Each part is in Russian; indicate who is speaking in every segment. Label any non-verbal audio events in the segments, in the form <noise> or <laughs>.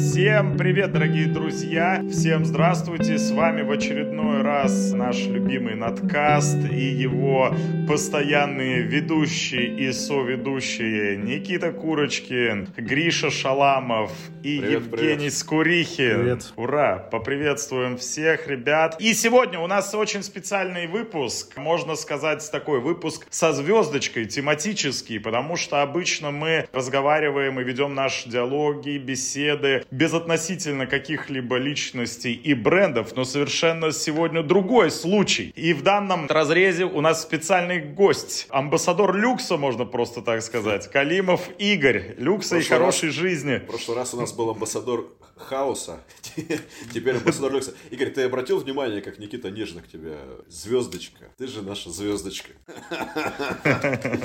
Speaker 1: Всем привет, дорогие друзья! Всем здравствуйте! С вами в очередной раз наш любимый надкаст и его постоянные ведущие и соведущие Никита Курочкин, Гриша Шаламов и
Speaker 2: Привет,
Speaker 1: Евгений
Speaker 2: привет.
Speaker 1: Скурихин.
Speaker 3: Привет.
Speaker 1: Ура! Поприветствуем всех, ребят. И сегодня у нас очень специальный выпуск. Можно сказать, такой выпуск со звездочкой, тематический, потому что обычно мы разговариваем и ведем наши диалоги, беседы безотносительно каких-либо личностей и брендов, но совершенно сегодня другой случай. И в данном разрезе у нас специальный гость, амбассадор люкса, можно просто так сказать, Калимов Игорь, люкса и хорошей жизни.
Speaker 2: В прошлый раз у нас был амбассадор хаоса, <laughs> теперь амбассадор люкса. Игорь, ты обратил внимание, как Никита нежно к тебе? Звездочка. Ты же наша звездочка. <laughs>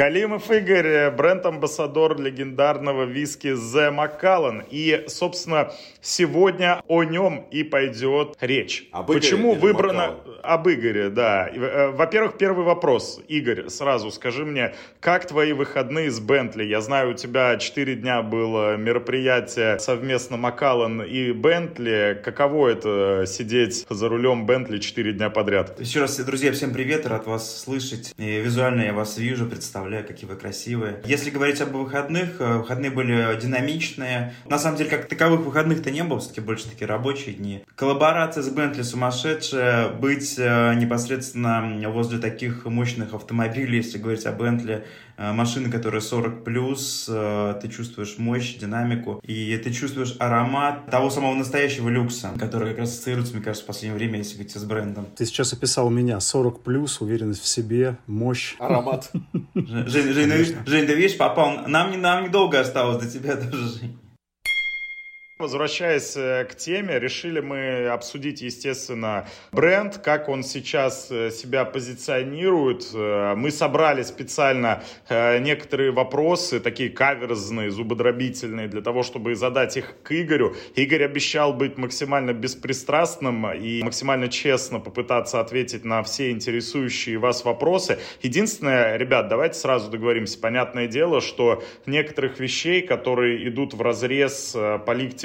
Speaker 1: Калимов Игорь, э, бренд-амбассадор легендарного виски The Macallan. И, собственно, сегодня о нем и пойдет речь.
Speaker 2: Об Игоре
Speaker 1: Почему выбрано...
Speaker 2: Macallan?
Speaker 1: Об Игоре, да. Э, Во-первых, первый вопрос. Игорь, сразу скажи мне, как твои выходные с Бентли? Я знаю, у тебя 4 дня было мероприятие совместно Макалан и Бентли. Каково это сидеть за рулем Бентли 4 дня подряд?
Speaker 3: Еще раз, друзья, всем привет, рад вас слышать. И визуально я вас вижу, представляю, какие вы красивые. Если говорить об выходных, э, выходные были динамичные. На самом деле, как таковых выходных-то не было, все-таки больше такие рабочие дни. Коллаборация с Бентли сумасшедшая. Быть э, непосредственно возле таких мощных автомобилей, если говорить о Бентли, э, машины, которые 40 плюс, э, ты чувствуешь мощь, динамику, и ты чувствуешь аромат того самого настоящего люкса, который как раз ассоциируется, мне кажется, в последнее время, если говорить с брендом.
Speaker 4: Ты сейчас описал меня. 40 плюс, уверенность в себе, мощь.
Speaker 2: Аромат.
Speaker 3: Жень, Жень, Жень, Жень, ты видишь, попал. Нам, не, нам недолго осталось до тебя тоже, Жень.
Speaker 1: Возвращаясь э, к теме, решили мы обсудить, естественно, бренд, как он сейчас э, себя позиционирует. Э, Мы собрали специально некоторые вопросы, такие каверзные, зубодробительные, для того, чтобы задать их к Игорю. Игорь обещал быть максимально беспристрастным и максимально честно попытаться ответить на все интересующие вас вопросы. Единственное, ребят, давайте сразу договоримся. Понятное дело, что некоторых вещей, которые идут в разрез э,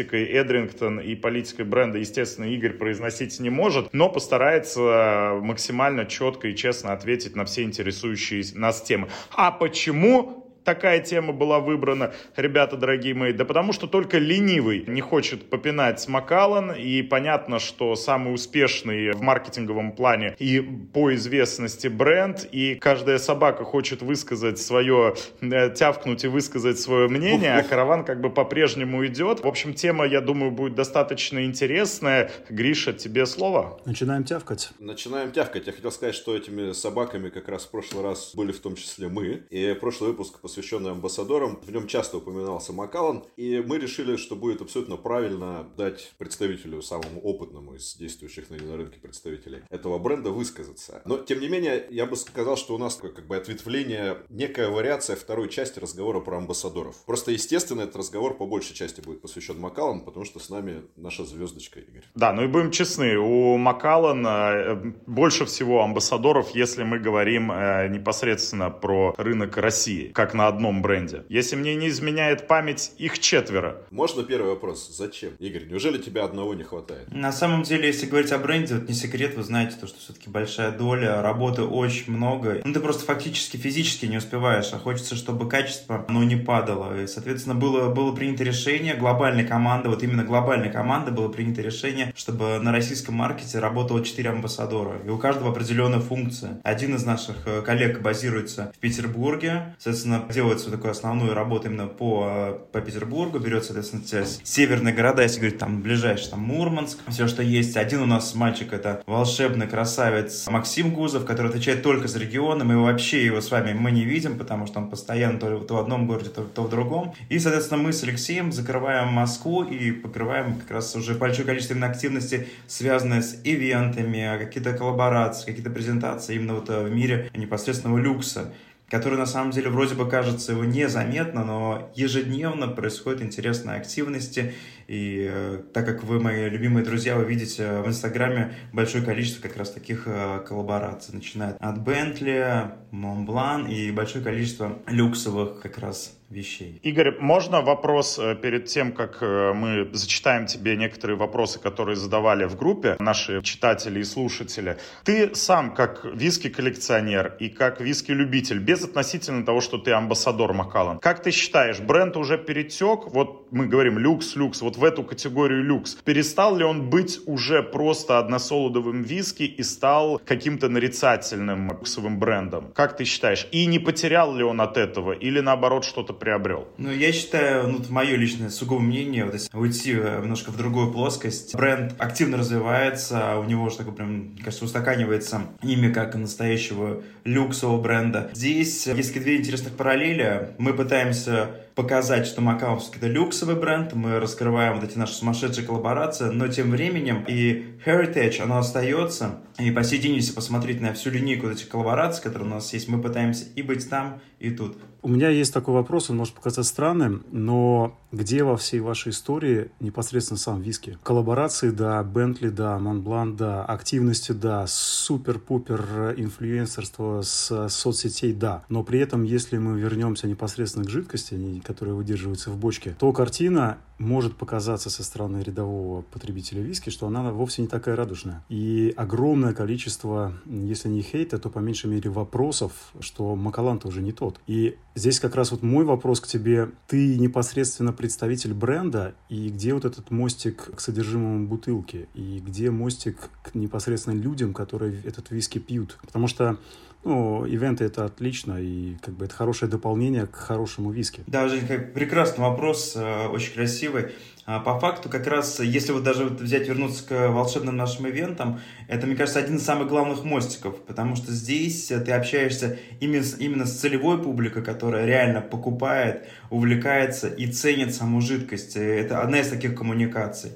Speaker 1: политикой Эдрингтон и политикой бренда, естественно, Игорь произносить не может, но постарается максимально четко и честно ответить на все интересующие нас темы. А почему такая тема была выбрана, ребята, дорогие мои? Да потому что только ленивый не хочет попинать Макалан, и понятно, что самый успешный в маркетинговом плане и по известности бренд, и каждая собака хочет высказать свое, э, тявкнуть и высказать свое мнение, а караван как бы по-прежнему идет. В общем, тема, я думаю, будет достаточно интересная. Гриша, тебе слово.
Speaker 4: Начинаем тявкать.
Speaker 2: Начинаем тявкать. Я хотел сказать, что этими собаками как раз в прошлый раз были в том числе мы. И прошлый выпуск, посвященный амбассадорам, в нем часто упоминался Макалан. И мы решили, что будет абсолютно правильно дать представителю, самому опытному из действующих ныне на рынке представителей этого бренда высказаться. Но, тем не менее, я бы сказал, что у нас как бы ответвление, некая вариация второй части разговора про амбассадоров. Просто, естественно, этот разговор по большей части будет посвящен Макалан, потому что с нами наша звездочка Игорь.
Speaker 1: Да, ну и будем честны, у Макалана э, больше всего амбассадоров, если мы говорим э, непосредственно про рынок России, как на одном бренде. Если мне не изменяет память, их четверо.
Speaker 2: Можно первый вопрос? Зачем? Игорь, неужели тебя одного не хватает?
Speaker 3: На самом деле, если говорить о бренде, вот не секрет, вы знаете, то, что все-таки большая доля, работы очень много. Ну, ты просто фактически физически не успеваешь, а хочется, чтобы качество, оно не падало. И, соответственно, было, было принято решение глобальной команды, вот именно глобальной команды было принято решение, чтобы на российском маркете работало 4 амбассадора. И у каждого определенная функция. Один из наших э, коллег базируется в Петербурге, соответственно, делает свою такую основную работу именно по, э, по Петербургу, берет, соответственно, северные города, если говорить там ближайший, там Мурманск, все, что есть. Один у нас мальчик, это волшебный красавец Максим Гузов, который отвечает только за регионы, мы вообще его с вами мы не видим, потому что он постоянно то, то в одном городе, то, то в другом. И, соответственно, мы с Алексеем закрываем Москву и покрываем как раз уже большое количество именно активности, связанные с ивентами, какие-то коллаборации, какие-то презентации именно вот э, в мире непосредственного люкса который на самом деле вроде бы кажется его незаметно, но ежедневно происходят интересные активности, И э, так как вы мои любимые друзья, вы видите в Инстаграме большое количество как раз таких э, коллабораций. Начиная от Бентли, Монблан и большое количество люксовых как раз вещей.
Speaker 1: Игорь, можно вопрос э, перед тем, как э, мы зачитаем тебе некоторые вопросы, которые задавали в группе наши читатели и слушатели. Ты сам как виски-коллекционер и как виски-любитель, без относительно того, что ты амбассадор Макалан, как ты считаешь, бренд уже перетек, вот мы говорим люкс, люкс, вот в эту категорию люкс, перестал ли он быть уже просто односолодовым виски и стал каким-то нарицательным люксовым брендом? Как ты считаешь? И не потерял ли он от этого? Или наоборот что-то приобрел?
Speaker 3: Ну, я считаю, ну, мое личное сугубо мнение, вот если уйти э, немножко в другую плоскость, бренд активно развивается, у него уже такой прям, мне кажется, устаканивается имя как настоящего люксового бренда. Здесь есть две интересных параллели. Мы пытаемся показать, что Макао это люксовый бренд, мы раскрываем вот эти наши сумасшедшие коллаборации, но тем временем и Heritage, оно остается, и по сей день, если посмотреть на всю линейку вот этих коллабораций, которые у нас есть, мы пытаемся и быть там, и тут.
Speaker 4: У меня есть такой вопрос, он может показаться странным, но где во всей вашей истории непосредственно сам виски? Коллаборации, да, Бентли, да, Монблан, да, активности, да, супер-пупер инфлюенсерство с соцсетей, да. Но при этом, если мы вернемся непосредственно к жидкости, которая выдерживается в бочке, то картина может показаться со стороны рядового потребителя виски, что она вовсе не такая радужная. И огромное количество, если не хейта, то по меньшей мере вопросов, что Макалан-то уже не тот. И здесь как раз вот мой вопрос к тебе. Ты непосредственно представитель бренда, и где вот этот мостик к содержимому бутылки? И где мостик к непосредственно людям, которые этот виски пьют? Потому что ну, ивенты это отлично, и как бы это хорошее дополнение к хорошему виски.
Speaker 3: Да, Жень, прекрасный вопрос, э, очень красивый. А по факту, как раз, если вот даже взять, вернуться к волшебным нашим ивентам, это, мне кажется, один из самых главных мостиков, потому что здесь ты общаешься именно, именно с целевой публикой, которая реально покупает, увлекается и ценит саму жидкость. Это одна из таких коммуникаций.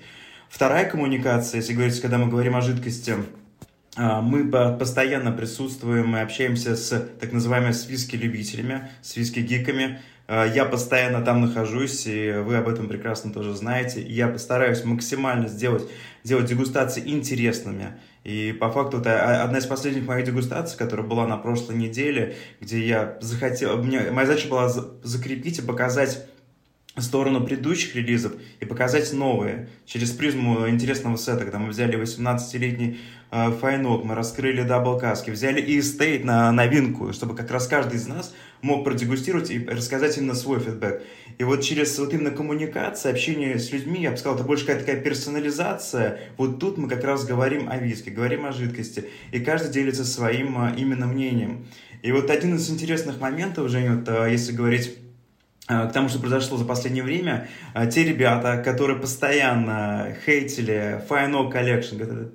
Speaker 3: Вторая коммуникация, если говорить, когда мы говорим о жидкости, а, мы постоянно присутствуем и общаемся с так называемыми свиски-любителями, свиски-гиками. А, я постоянно там нахожусь, и вы об этом прекрасно тоже знаете. Я постараюсь максимально сделать, сделать дегустации интересными. И по факту это одна из последних моих дегустаций, которая была на прошлой неделе, где я захотел... Мне, моя задача была закрепить и показать сторону предыдущих релизов и показать новые через призму интересного сета, когда мы взяли 18-летний э, мы раскрыли Double Cask и, взяли Estate новинку, чтобы как раз каждый из нас мог продегустировать и рассказать именно свой фидбэк. И вот через вот именно коммуникацию, общение с людьми, я бы сказал, это больше какая-то такая персонализация. Вот тут мы как раз говорим о виске, говорим о жидкости, и каждый делится своим э, именно мнением. И вот один из интересных моментов, Женя, вот, э, если говорить к тому, что произошло за последнее время, э, те ребята, которые постоянно хейтили Final Collection, говорят,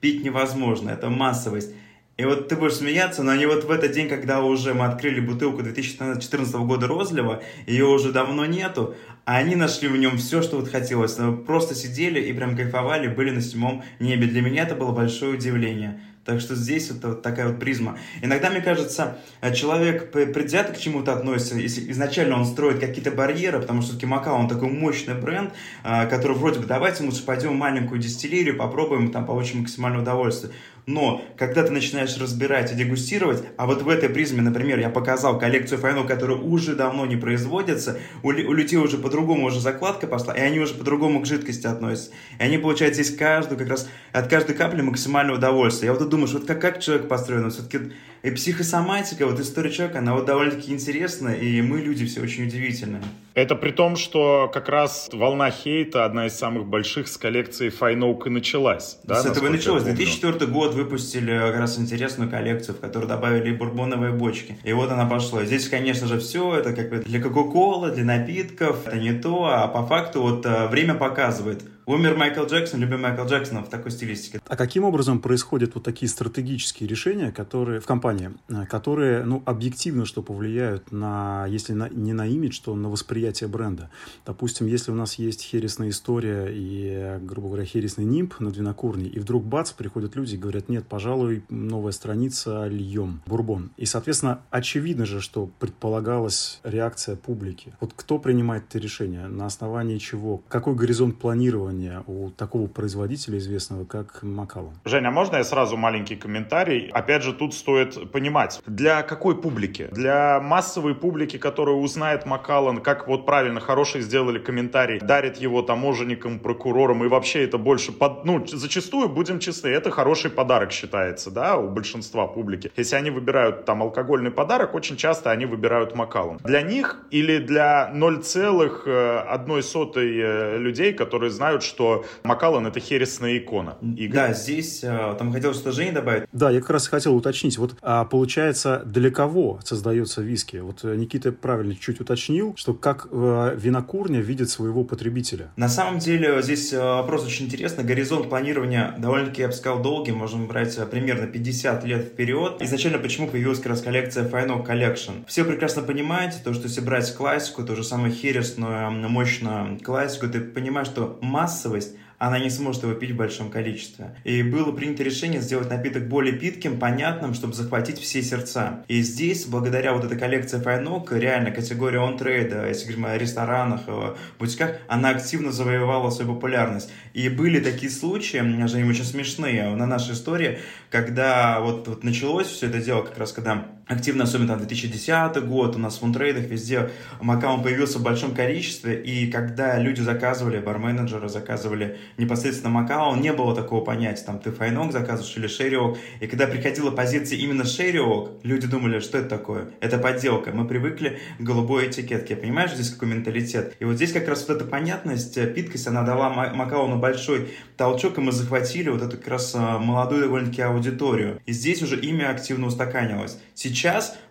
Speaker 3: пить невозможно, это массовость. И вот ты будешь смеяться, но они вот в этот день, когда уже мы открыли бутылку 2014 года розлива, ее уже давно нету, а они нашли в нем все, что вот хотелось. Просто сидели и прям кайфовали, были на седьмом небе. Для меня это было большое удивление. Так что здесь вот, вот такая вот призма. Иногда, мне кажется, э, человек предвзято к чему-то относится, если изначально он строит какие-то барьеры, потому что все-таки Macallan, он такой мощный бренд, э, который вроде бы, давайте мы пойдем в маленькую дистиллерию, попробуем, там получим максимальное удовольствие. Но, когда ты начинаешь разбирать и дегустировать, а вот в этой призме, например, я показал коллекцию Fine Oak ов, которые уже давно не производятся, у, у людей уже по-другому уже закладка пошла, и они уже по-другому к жидкости относятся. И они получают здесь каждую, как раз от каждой капли максимальное удовольствие. Я вот думаешь, вот как, как человек построен, все-таки и психосоматика, вот история человека, она вот довольно-таки интересна, и мы, люди, все очень удивительные.
Speaker 1: Это при том, что как раз волна хейта, одна из самых больших с коллекцией Файноук и началась.
Speaker 3: Да, с этого и началось. 2004 год выпустили как раз интересную коллекцию, в которую добавили бурбоновые бочки. И вот она пошла. Здесь, конечно же, все это как бы для Кока-Колы, для напитков. Это не то, а по факту вот э, время показывает. Умер Майкл Джексон, любим Майкл Джексона в такой стилистике.
Speaker 4: А каким образом происходят вот такие стратегические решения, которые в компании, э, которые, ну, объективно, что повлияют на, если на, не на имидж, то на восприятие бренда? Допустим, если у нас есть хересная история и, грубо говоря, хересный нимб над винокурней, и вдруг бац, приходят люди и говорят, нет, пожалуй, новая страница, льем бурбон. И, соответственно, очевидно же, что предполагалась реакция публики. Вот кто принимает это решение? На основании чего? Какой горизонт планирования у такого производителя известного, как Макалон?
Speaker 1: Женя, можно я сразу маленький комментарий? Опять же, тут стоит понимать, для какой публики? Для массовой публики, которая узнает Макалон, как вот правильно, хороший сделали комментарий, дарит его таможенникам, прокурорам, и вообще это больше, под, ну, зачастую, будем честны, это хороший подарок считается, да, у большинства публики. Если они выбирают там алкогольный подарок, очень часто они выбирают Макалон. Для них или для 0,1 э, людей, которые знают, что Макалон это хересная икона.
Speaker 3: Игорь. Да, здесь э, там хотел что-то Женя добавить.
Speaker 4: Да, я как раз хотел уточнить. Вот а, получается, для кого создается виски? Вот э, Никита правильно чуть уточнил, что как винокурня видит своего потребителя.
Speaker 3: На самом деле здесь вопрос очень интересный. Горизонт планирования довольно-таки, я бы сказал, долгий. Можем брать примерно 50 лет вперед. Изначально почему появилась как раз коллекция Final Collection? Все прекрасно понимаете, то, что если брать классику, то же самое хересную, мощную классику, ты понимаешь, что массовость она не сможет его пить в большом количестве. И было принято решение сделать напиток более питким, понятным, чтобы захватить все сердца. И здесь, благодаря вот этой коллекции Файнок, реально категория он-трейда, если говорим о ресторанах, о бутиках, она активно завоевала свою популярность. И были такие случаи, они очень смешные, на нашей истории, когда вот, вот началось все это дело, как раз когда активно, особенно там 2010 год, у нас в онтрейдах везде Макаон появился в большом количестве, и когда люди заказывали, барменеджеры заказывали непосредственно Макао, не было такого понятия, там, ты файнок заказываешь или шериок, и когда приходила позиция именно шериок, люди думали, что это такое? Это подделка, мы привыкли к голубой этикетке, понимаешь, здесь какой менталитет? И вот здесь как раз вот эта понятность, э, питкость, она дала Макао большой толчок, и мы захватили вот эту как раз э, молодую довольно-таки аудиторию. И здесь уже имя активно устаканилось.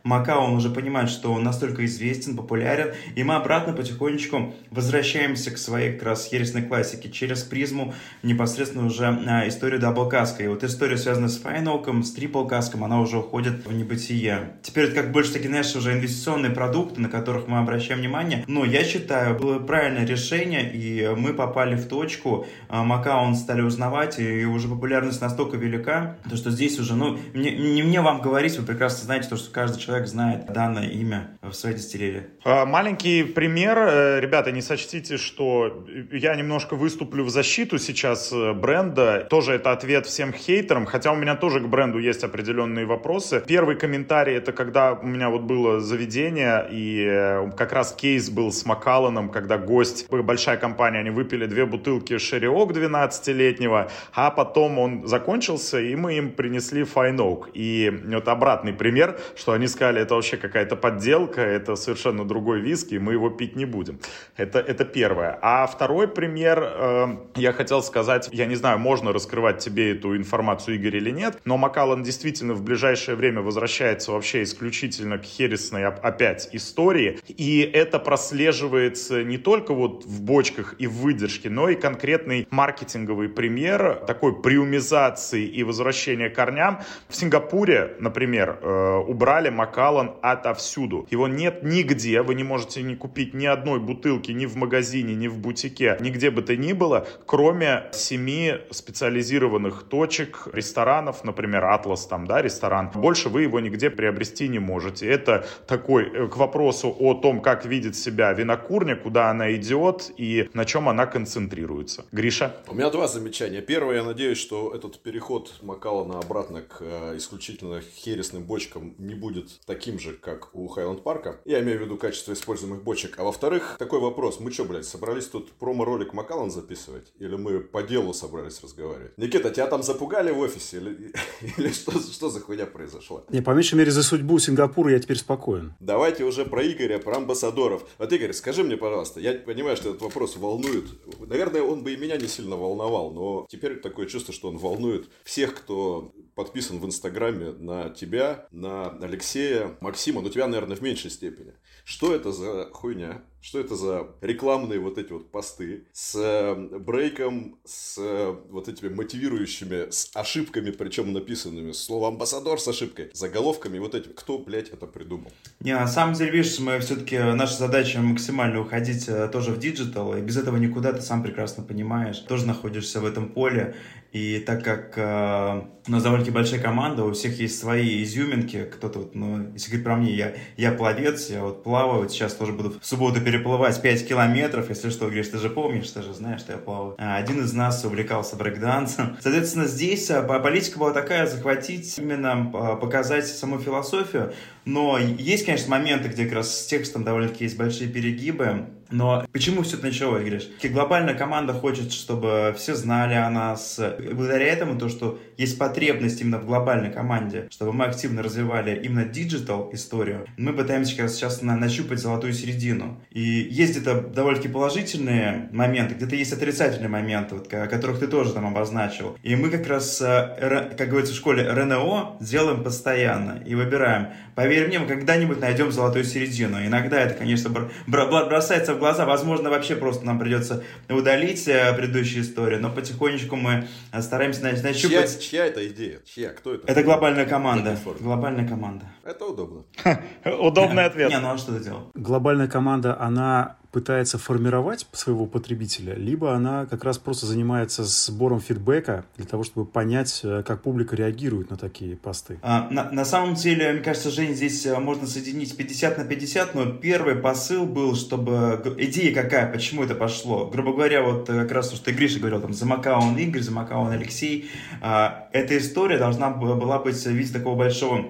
Speaker 3: Макао он уже понимает, что он настолько известен, популярен, и мы обратно потихонечку возвращаемся к своей как раз хересной классике через призму непосредственно уже а, историю даблкаска. И вот история, связанная с файноком, с триплкаском, она уже уходит в небытие. Теперь это как больше такие, знаешь, уже инвестиционные продукты, на которых мы обращаем внимание. Но я считаю, было правильное решение, и мы попали в точку. А, Макао он стали узнавать, и уже популярность настолько велика, то что здесь уже, ну, мне, не мне вам говорить, вы прекрасно знаете, то, что каждый человек знает данное имя в своей дистиллерии?
Speaker 1: А, маленький пример. Э, ребята, не сочтите, что я немножко выступлю в защиту сейчас э, бренда. Тоже это ответ всем хейтерам, хотя у меня тоже к бренду есть определенные вопросы. Первый комментарий, это когда у меня вот было заведение, и э, как раз кейс был с Макаланом, когда гость, большая компания, они выпили две бутылки Шериок 12-летнего, а потом он закончился, и мы им принесли Файнок. И вот обратный пример, что они сказали, сказали, это вообще какая-то подделка, это совершенно другой виски, мы его пить не будем. Это, это первое. А второй пример, э, я хотел сказать, я не знаю, можно раскрывать тебе эту информацию, Игорь, или нет, но Макалан действительно в ближайшее время возвращается вообще исключительно к хересной опять истории, и это прослеживается не только вот в бочках и в выдержке, но и конкретный маркетинговый пример такой приумизации и возвращения корням. В Сингапуре, например, э, убрали Макалан отовсюду. Его нет нигде, вы не можете не купить ни одной бутылки ни в магазине, ни в бутике, нигде бы то ни было, кроме семи специализированных точек, ресторанов, например, Атлас там, да, ресторан. Больше вы его нигде приобрести не можете. Это такой э, к вопросу о том, как видит себя винокурня, куда она идет и на чем она концентрируется. Гриша?
Speaker 2: У меня два замечания. Первое, я надеюсь, что этот переход Макалана обратно к э, исключительно хересным бочкам не будет таким же, как у Хайленд Парка. Я имею в виду качество используемых бочек. А во-вторых, такой вопрос. Мы что, блядь, собрались тут промо-ролик Макалан записывать? Или мы по делу собрались разговаривать? Никита, тебя там запугали в офисе? Или, <laughs> или что, что за хуйня произошла?
Speaker 4: Не, по меньшей мере, за судьбу Сингапура я теперь спокоен.
Speaker 2: Давайте уже про Игоря, про амбассадоров. Вот, Игорь, скажи мне, пожалуйста, я понимаю, что этот вопрос волнует. Наверное, он бы и меня не сильно волновал, но теперь такое чувство, что он волнует всех, кто подписан в Инстаграме на тебя, на Алексея, Максима, но тебя, наверное, в меньшей степени. Что это за хуйня? Что это за рекламные вот эти вот посты с э, брейком, с э, вот этими мотивирующими, с ошибками, причем написанными, слово амбассадор с ошибкой, заголовками вот этим. Кто, блядь, это придумал?
Speaker 3: Не, на самом деле, видишь, мы все-таки, наша задача максимально уходить э, тоже в digital, и без этого никуда, ты сам прекрасно понимаешь, тоже находишься в этом поле, и так как э, у нас довольно-таки большая команда, у всех есть свои изюминки, кто-то вот, ну, если говорить про мне, я, я пловец, я вот плаваю, вот сейчас тоже буду в субботу переплывать 5 километров, если что, говоришь, ты же помнишь, ты же знаешь, что я плаваю. А, один из нас увлекался брейкдансом. <laughs> Соответственно, здесь а, политика была такая, захватить, именно а, показать саму философию, но есть, конечно, моменты, где как раз с текстом довольно-таки есть большие перегибы. Но почему все это началось, говоришь? Глобальная команда хочет, чтобы все знали о нас. И благодаря этому то, что есть потребность именно в глобальной команде, чтобы мы активно развивали именно digital историю, мы пытаемся как раз сейчас на, нащупать золотую середину. И есть где-то довольно-таки положительные моменты, где-то есть отрицательные моменты, вот, о которых ты тоже там обозначил. И мы как раз, э, как говорится в школе, РНО делаем постоянно и выбираем. Поверь мне, мы когда-нибудь найдем золотую середину. Иногда это, конечно, бросается в глаза. Возможно, вообще просто нам придется удалить э, предыдущую историю, но потихонечку мы э, стараемся нащупать...
Speaker 2: Чья, чья это идея? Чья? Кто это?
Speaker 3: Это глобальная команда. Глобальная команда.
Speaker 2: Это удобно. <laughs>
Speaker 1: Удобный ответ.
Speaker 3: Не, ну а что ты делал?
Speaker 4: Глобальная команда, она пытается формировать своего потребителя, либо она как раз просто занимается сбором фидбэка для того, чтобы понять, э, как публика реагирует на такие посты.
Speaker 3: А, на, на самом деле, мне кажется, Жень, здесь э, можно соединить 50 на 50, но первый посыл был, чтобы... Идея какая, почему это пошло? Грубо говоря, вот э, как раз то, что Гриша говорил, там, Замакаун Игорь, Замакаун Алексей, а, эта история должна была быть в виде такого большого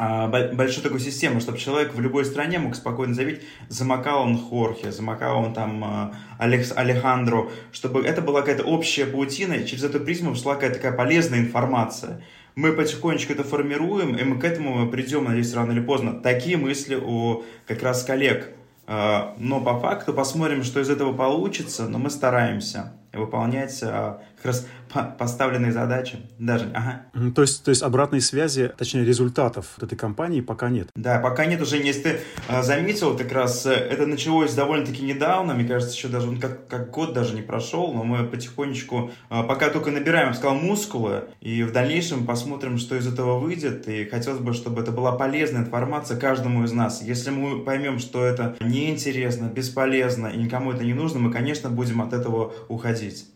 Speaker 3: большой такой системы, чтобы человек в любой стране мог спокойно заявить, замакал он Хорхе, замакал он там а, Алекс, Алехандро, чтобы это была какая-то общая паутина, и через эту призму шла какая-то такая полезная информация. Мы потихонечку это формируем, и мы к этому придем, надеюсь, рано или поздно. Такие мысли у как раз коллег. А, но по факту посмотрим, что из этого получится, но мы стараемся выполнять как раз поставленные задачи даже. Ага.
Speaker 4: То есть, то есть обратной связи, точнее результатов этой компании пока нет.
Speaker 3: Да, пока нет уже. Если ты э, заметил, как раз э, это началось довольно-таки недавно, мне кажется, еще даже он как, как год даже не прошел, но мы потихонечку, э, пока только набираем, я сказал, мускулы, и в дальнейшем посмотрим, что из этого выйдет, и хотелось бы, чтобы это была полезная информация каждому из нас. Если мы поймем, что это неинтересно, бесполезно и никому это не нужно, мы, конечно, будем от этого уходить.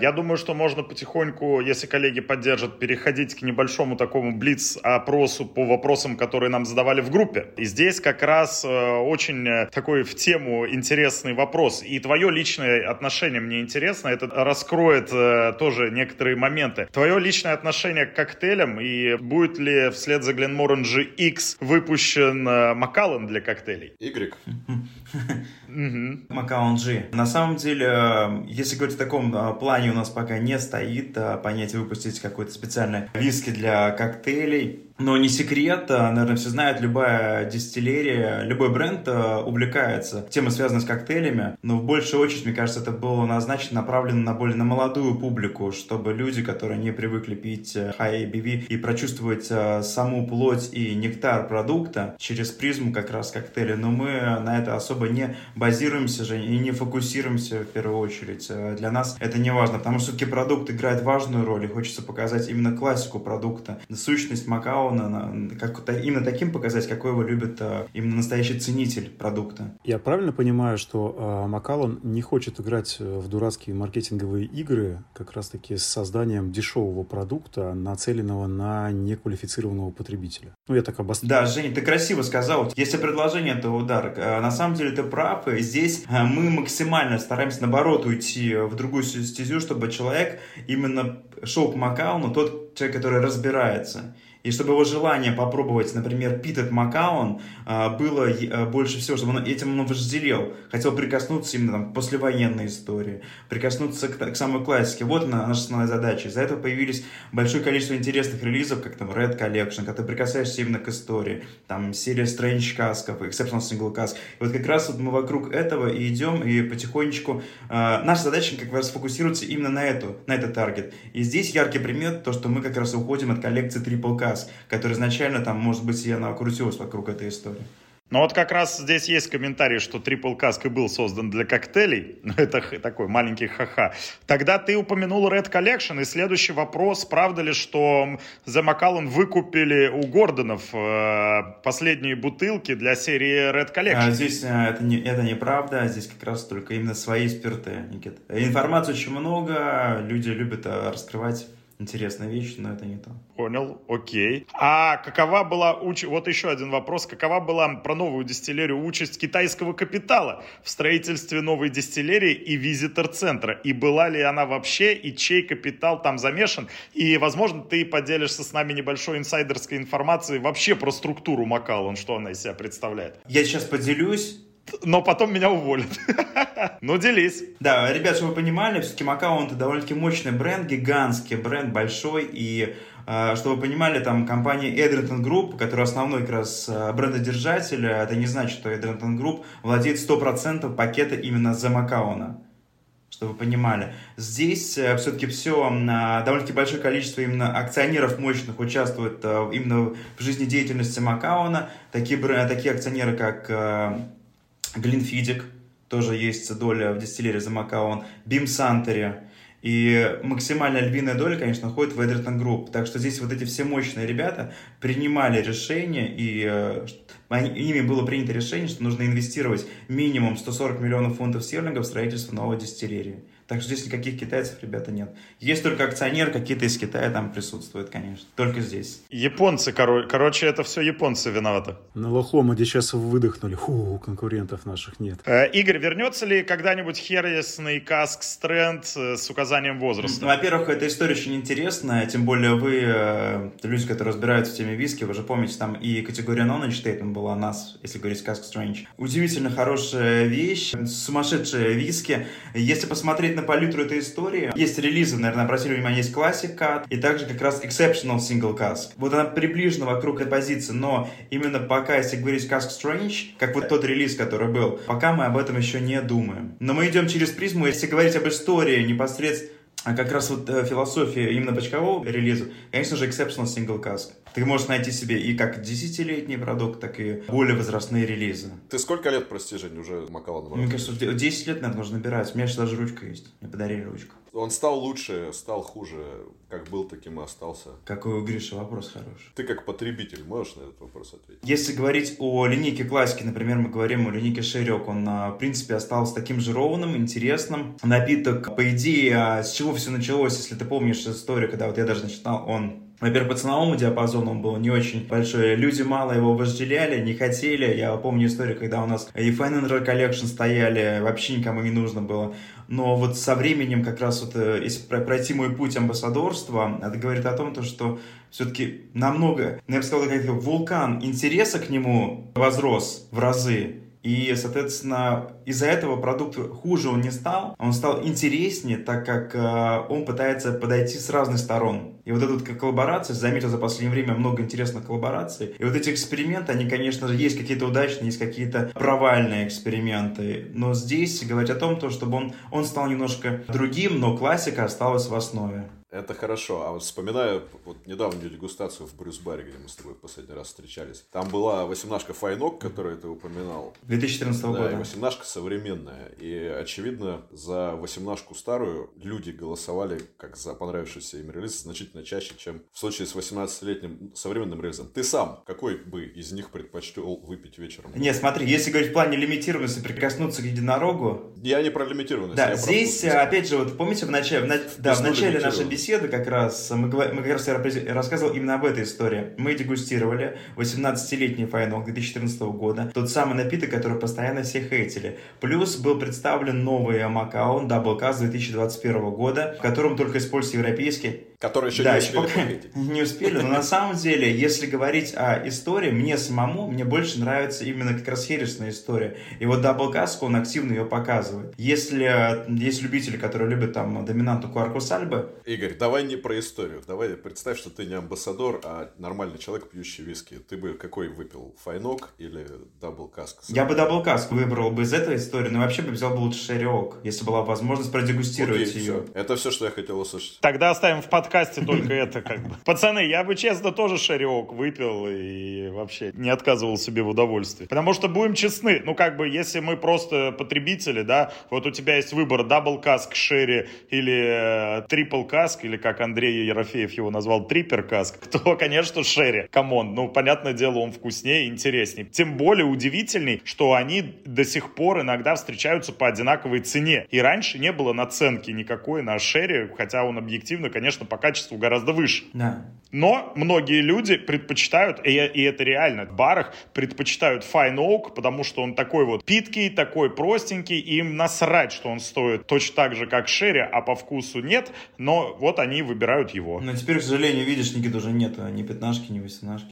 Speaker 1: Я думаю, что можно потихоньку, если коллеги поддержат, переходить к небольшому такому блиц-опросу по вопросам, которые нам задавали в группе. И здесь как раз э, очень э, такой в тему интересный вопрос. И твое личное отношение мне интересно, это раскроет э, тоже некоторые моменты. Твое личное отношение к коктейлям и будет ли вслед за Glenmorangie X выпущен Макаллен для коктейлей?
Speaker 2: Y. <laughs>
Speaker 3: Макаон G. На самом деле, если говорить о таком плане у нас пока не стоит а, понятие выпустить какой-то специальный виски для коктейлей. Но не секрет, а, наверное, все знают, любая дистиллерия, любой бренд а, увлекается темой, связанной с коктейлями, но в большую очередь, мне кажется, это было назначено, направлено на более на молодую публику, чтобы люди, которые не привыкли пить э, high ABV и прочувствовать э, саму плоть и нектар продукта через призму как раз коктейля, но мы на это особо не базируемся же и не фокусируемся в первую очередь. Э, для нас это не важно, потому что все-таки продукт играет важную роль, и хочется показать именно классику продукта, сущность Макао, Брауна, как, именно таким показать, какой его любит а, именно настоящий ценитель продукта.
Speaker 4: Я правильно понимаю, что а, Макалон не хочет играть э, в дурацкие маркетинговые игры как раз-таки с созданием дешевого продукта, нацеленного на неквалифицированного потребителя? Ну, я так обострил.
Speaker 3: Да, Женя, ты красиво сказал. Если предложение, это удар. На самом деле ты прав. И здесь мы максимально стараемся, наоборот, уйти в другую стезю, чтобы человек именно шел к Макалону, тот человек, который разбирается и чтобы его желание попробовать, например, Питет Макаон а, было а, больше всего, чтобы он этим он вожделел, хотел прикоснуться именно там, к послевоенной истории, прикоснуться к, к самой классике. Вот она, наша основная задача. Из-за этого появились большое количество интересных релизов, как там Red Collection, когда ты прикасаешься именно к истории, там серия Strange Касков, Exceptional Single Cask. И вот как раз вот мы вокруг этого и идем, и потихонечку э, наша задача как раз сфокусироваться именно на эту, на этот таргет. И здесь яркий пример, то, что мы как раз уходим от коллекции Triple Cask, который изначально там, может быть, и она крутилась вокруг этой истории.
Speaker 1: Но вот как раз здесь есть комментарий, что Triple Cask и был создан для коктейлей. <laughs> Но это такой маленький ха-ха. Тогда ты упомянул Red Collection. И следующий вопрос. Правда ли, что The Macallan выкупили у Гордонов э, последние бутылки для серии Red Collection?
Speaker 3: А, здесь э, это, не, это неправда. Здесь как раз только именно свои спирты, Никит. Информации очень много. Люди любят э, раскрывать интересная вещь, но это не то.
Speaker 1: Понял, окей. А какова была уч... вот еще один вопрос, какова была про новую дистиллерию участь китайского капитала в строительстве новой дистиллерии и визитор-центра? И была ли она вообще, и чей капитал там замешан? И, возможно, ты поделишься с нами небольшой инсайдерской информацией вообще про структуру Макалон, что она из себя представляет.
Speaker 3: Я сейчас поделюсь,
Speaker 1: но потом меня уволят. <laughs> ну, делись.
Speaker 3: Да, ребят, чтобы вы понимали, все-таки Макао это довольно-таки мощный бренд, гигантский бренд, большой, и э, чтобы вы понимали, там компания Edrington Group, которая основной как раз э, брендодержатель, это не значит, что Edrington Group владеет 100% пакета именно за Макаона чтобы вы понимали. Здесь э, все-таки все, довольно-таки большое количество именно акционеров мощных участвует именно в жизнедеятельности Macallan а. Такие, такие акционеры, как Glenfiddich, тоже есть доля в distillery The Macallan, Beam Suntory. И максимальная львиная доля, конечно, входит в Edrington Group. Так что здесь вот эти все мощные ребята принимали решение, и э, ими было принято решение, что нужно инвестировать минимум 140 миллионов фунтов стерлингов в строительство новой дистиллерии. Так что здесь никаких китайцев, ребята, нет. Есть только акционер, какие-то из Китая там присутствуют, конечно. Только здесь.
Speaker 1: Японцы, коро... короче, это все японцы виноваты.
Speaker 4: На Лохомоде сейчас выдохнули. Фу, конкурентов наших нет.
Speaker 1: Э, Игорь, вернется ли когда-нибудь Хересный каск Стрэнд э, с указанием возраста?
Speaker 3: Ну, во-первых, эта история очень интересная, тем более вы, э, люди, которые разбираются в теме виски, вы же помните, там и категория non statement была у нас, если говорить Cask Strange. Удивительно хорошая вещь, сумасшедшие виски. Если посмотреть на палитру этой истории. Есть релизы, наверное, обратили внимание, есть Cut и также как раз Exceptional Single Cask. Вот она приближена вокруг этой позиции, но именно пока, если говорить Cask Strange, как вот тот релиз, который был, пока мы об этом еще не думаем. Но мы идем через призму, если говорить об истории непосредственно а как раз вот э, философия именно бочкового релиза, конечно же, exceptional single cask. Ты можешь найти себе и как десятилетний продукт, так и более возрастные релизы.
Speaker 2: Ты сколько лет, прости, Жень, уже Макалана?
Speaker 3: Мне кажется, 10 лет, надо нужно набирать. У меня сейчас даже ручка есть. Мне подарили ручку.
Speaker 2: Он стал лучше, стал хуже. Как был, таким и остался.
Speaker 3: Какой у Гриша вопрос хороший.
Speaker 2: Ты как потребитель можешь на этот вопрос ответить?
Speaker 3: Если говорить о линейке классики, например, мы говорим о линейке Шерек, он, а, в принципе, остался таким же ровным, интересным. Напиток, по идее, а, с чего все началось, если ты помнишь историю, когда вот я даже начинал, он во-первых, по ценовому диапазону он был не очень большой. Люди мало его возжелели, не хотели. Я помню историю, когда у нас и Fan Collection стояли, вообще никому не нужно было. Но вот со временем как раз вот, э, если пройти мой путь амбассадорства, это говорит о том, что все-таки намного, ну, я бы сказал, как вулкан интереса к нему возрос в разы. И, соответственно, из-за этого продукт хуже он не стал, он стал интереснее, так как э, он пытается подойти с разных сторон. И вот эта коллаборация, заметил за последнее время много интересных коллабораций. И вот эти эксперименты, они, конечно же, есть какие-то удачные, есть какие-то провальные эксперименты. Но здесь говорить о том, то, чтобы он, он стал немножко другим, но классика осталась в основе.
Speaker 2: Это хорошо. А вот вспоминаю вот недавнюю дегустацию в Брюс-баре, где мы с тобой в последний раз встречались. Там была восемнашка Файнок, которую ты упоминал.
Speaker 3: 2014
Speaker 2: да,
Speaker 3: года.
Speaker 2: и восемнашка современная. И, очевидно, за восемнашку старую люди голосовали, как за понравившийся им релиз, значительно чаще, чем в случае с 18-летним современным релизом. Ты сам какой бы из них предпочтел выпить вечером?
Speaker 3: Не, смотри, если говорить в плане лимитированности, прикоснуться к единорогу...
Speaker 2: Я не про лимитированность.
Speaker 3: Да, здесь, опять же, вот помните, в начале, в, да, в начале нашей беседы как раз, мы, мы как раз я рассказывал именно об этой истории. Мы дегустировали 18-летний файнок 2014 года, тот самый напиток, который постоянно все хейтили. Плюс был представлен новый Макаон Double Cast 2021 года, в котором только используется европейский
Speaker 2: Которые еще да, не успели пока <laughs>
Speaker 3: Не успели, но на самом деле, если говорить о истории, мне самому, мне больше нравится именно как раз хересная история. И вот Double Cask, он активно ее показывает. Если есть любители, которые любят там доминанту Куаркус Альбы...
Speaker 2: Игорь, давай не про историю. Давай представь, что ты не амбассадор, а нормальный человек, пьющий виски. Ты бы какой выпил? Файнок или Double Cask?
Speaker 3: Я бы Double Cask выбрал бы из этой истории, но вообще бы взял бы лучше Sherry Oak, если была возможность продегустировать
Speaker 2: Окей,
Speaker 3: ее.
Speaker 2: Все. Это все, что я хотел услышать.
Speaker 1: Тогда оставим в подкасте только это как бы. Пацаны, я бы честно тоже Sherry Oak выпил и вообще не отказывал себе в удовольствии. Потому что будем честны, ну как бы если мы просто потребители, да, вот у тебя есть выбор Double Cask шерри или Triple э, Cask, или как Андрей Ерофеев его назвал, триппер Cask, <laughs> то, конечно, шерри. Come on, ну понятное дело, он вкуснее и интереснее. Тем более удивительней, что они до сих пор иногда встречаются по одинаковой цене. И раньше не было наценки никакой на шерри, хотя он объективно, конечно, по качеству гораздо выше.
Speaker 3: Да.
Speaker 1: Но многие люди предпочитают, и, и это реально, в барах предпочитают Fine Oak, потому что он такой вот питкий, такой простенький, и им насрать, что он стоит точно так же, как Шерри, а по вкусу нет, но вот они выбирают его.
Speaker 3: Но теперь, к сожалению, видишь, Никита уже нет ни пятнашки, ни восемнашки.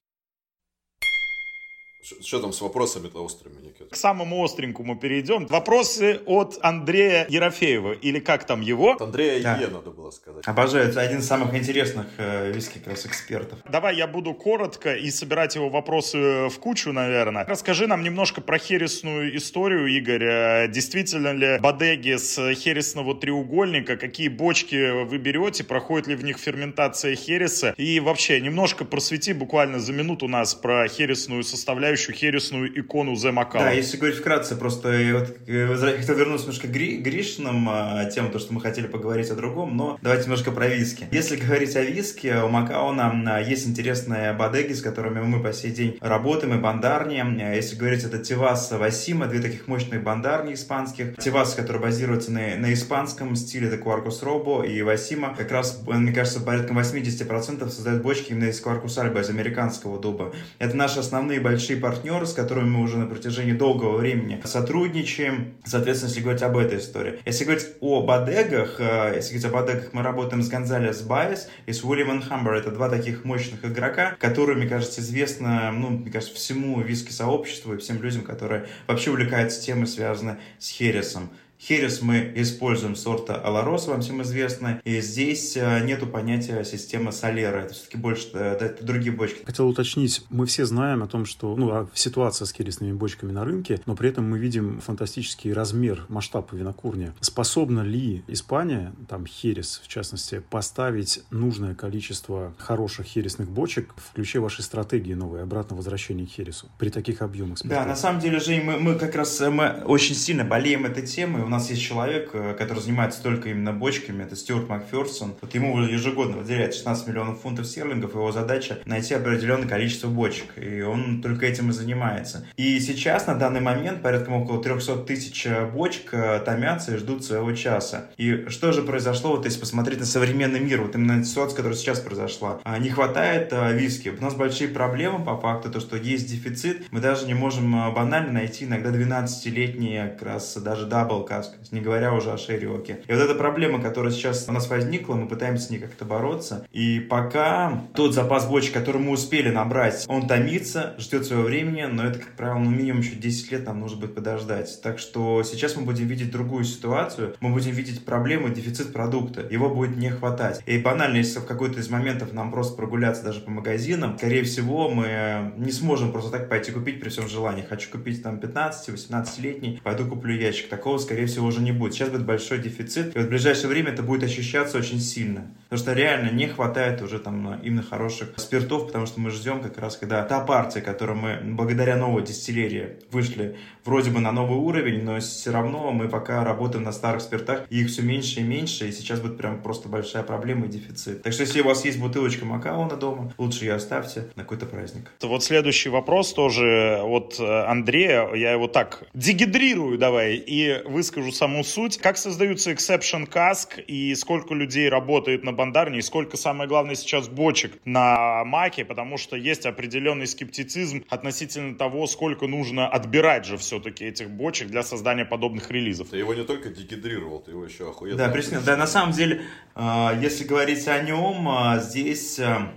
Speaker 2: Что там с вопросами-то острыми, Никита?
Speaker 1: К самому остренькому перейдем. Вопросы от Андрея Ерофеева, или как там его?
Speaker 2: От Андрея да. Е, надо было сказать.
Speaker 3: Обожаю, это один из самых интересных э, виски как раз экспертов.
Speaker 1: Давай я буду коротко и собирать его вопросы в кучу, наверное. Расскажи нам немножко про хересную историю, Игорь. Э, действительно ли бодеги с хересного треугольника, какие бочки вы берете, проходит ли в них ферментация хереса? И вообще, немножко просвети буквально за минуту нас про хересную составляющую составляющую хересную икону The Macau.
Speaker 3: Да, если говорить вкратце, просто вот, э, хотел вернуться немножко к Гри, Гришиным а, тем, то, что мы хотели поговорить о другом, но давайте немножко про виски. Если говорить о виске, у Макауна есть интересные бодеги, с которыми мы по сей день работаем, и бандарни. Если говорить, это Tevasa, Vasyma, две таких мощных бондарни испанских. Tevasa, который базируется на, на испанском стиле, это Quercus Robur, и Vasyma как раз, мне кажется, порядка 80% создают бочки именно из Quercus Alba, из американского дуба. Это наши основные большие партнеры, с которыми мы уже на протяжении долгого времени сотрудничаем. Соответственно, если говорить об этой истории. Если говорить о бодегах, э, если говорить о бодегах, мы работаем с Gonzalez Byass и с Williams Humbert. Это два таких мощных игрока, которые, мне кажется, известны, ну, мне кажется, всему виски-сообществу и всем людям, которые вообще увлекаются темой, связанной с Хересом. Херес мы используем сорта Аларос, вам всем известно. И здесь э, нету понятия системы Солера. Это все-таки больше э, это другие бочки.
Speaker 4: Хотел уточнить, мы все знаем о том, что ну, ситуация с хересными бочками на рынке, но при этом мы видим фантастический размер, масштаб винокурни. Способна ли Испания, там херес в частности, поставить нужное количество хороших хересных бочек в ключе вашей стратегии новой обратного возвращения к хересу при таких объемах?
Speaker 3: Спиртов? Да, на самом деле, Жень, мы, мы как раз э, мы очень сильно болеем этой темой у нас есть человек, э, который занимается только именно бочками, это Стюарт Макферсон. Вот ему ежегодно выделяет 16 миллионов фунтов стерлингов, его задача найти определенное количество бочек, и он только этим и занимается. И сейчас, на данный момент, порядка около 300 тысяч э, бочек э, томятся и ждут своего часа. И что же произошло, вот если посмотреть на современный мир, вот именно ситуация, которая сейчас произошла. А, не хватает виски. У нас большие проблемы по факту, то, что есть дефицит. Мы даже не можем банально найти иногда 12-летние, как раз даже Double Cask а, не говоря уже о Sherry Oak е. И вот эта проблема, которая сейчас у нас возникла, мы пытаемся с ней как-то бороться. И пока тот запас бочек, который мы успели набрать, он томится, ждет своего времени, но это, как правило, ну, минимум еще 10 лет нам нужно будет подождать. Так что сейчас мы будем видеть другую ситуацию, мы будем видеть проблему, дефицит продукта. Его будет не хватать. И банально, если в какой-то из моментов нам просто прогуляться даже по магазинам, скорее всего, мы не сможем просто так пойти купить при всем желании. Хочу купить там 15-18-летний, пойду куплю ящик. Такого, скорее скорее всего, уже не будет. Сейчас будет большой дефицит, и вот в ближайшее время это будет ощущаться очень сильно. Потому что реально не хватает уже там именно хороших спиртов, потому что мы ждем как раз, когда та партия, которую мы благодаря новой дистиллерии вышли вроде бы на новый уровень, но все равно мы пока работаем на старых спиртах, и их все меньше и меньше, и сейчас будет прям просто большая проблема и дефицит. Так что если у вас есть бутылочка Макауна дома, лучше ее оставьте на какой-то праздник.
Speaker 1: Вот следующий вопрос тоже от э, Андрея, я его так дегидрирую давай и выскажу саму суть. Как создаются exception cask и сколько людей работает на бандарне и сколько, самое главное, сейчас бочек на маке, потому что есть определенный скептицизм относительно того, сколько нужно отбирать же все все-таки этих бочек для создания подобных релизов.
Speaker 2: Ты его не только дегидрировал, ты его еще охуенно.
Speaker 3: Да, приснил. Да, на самом деле, а, если говорить о нем, а, здесь а,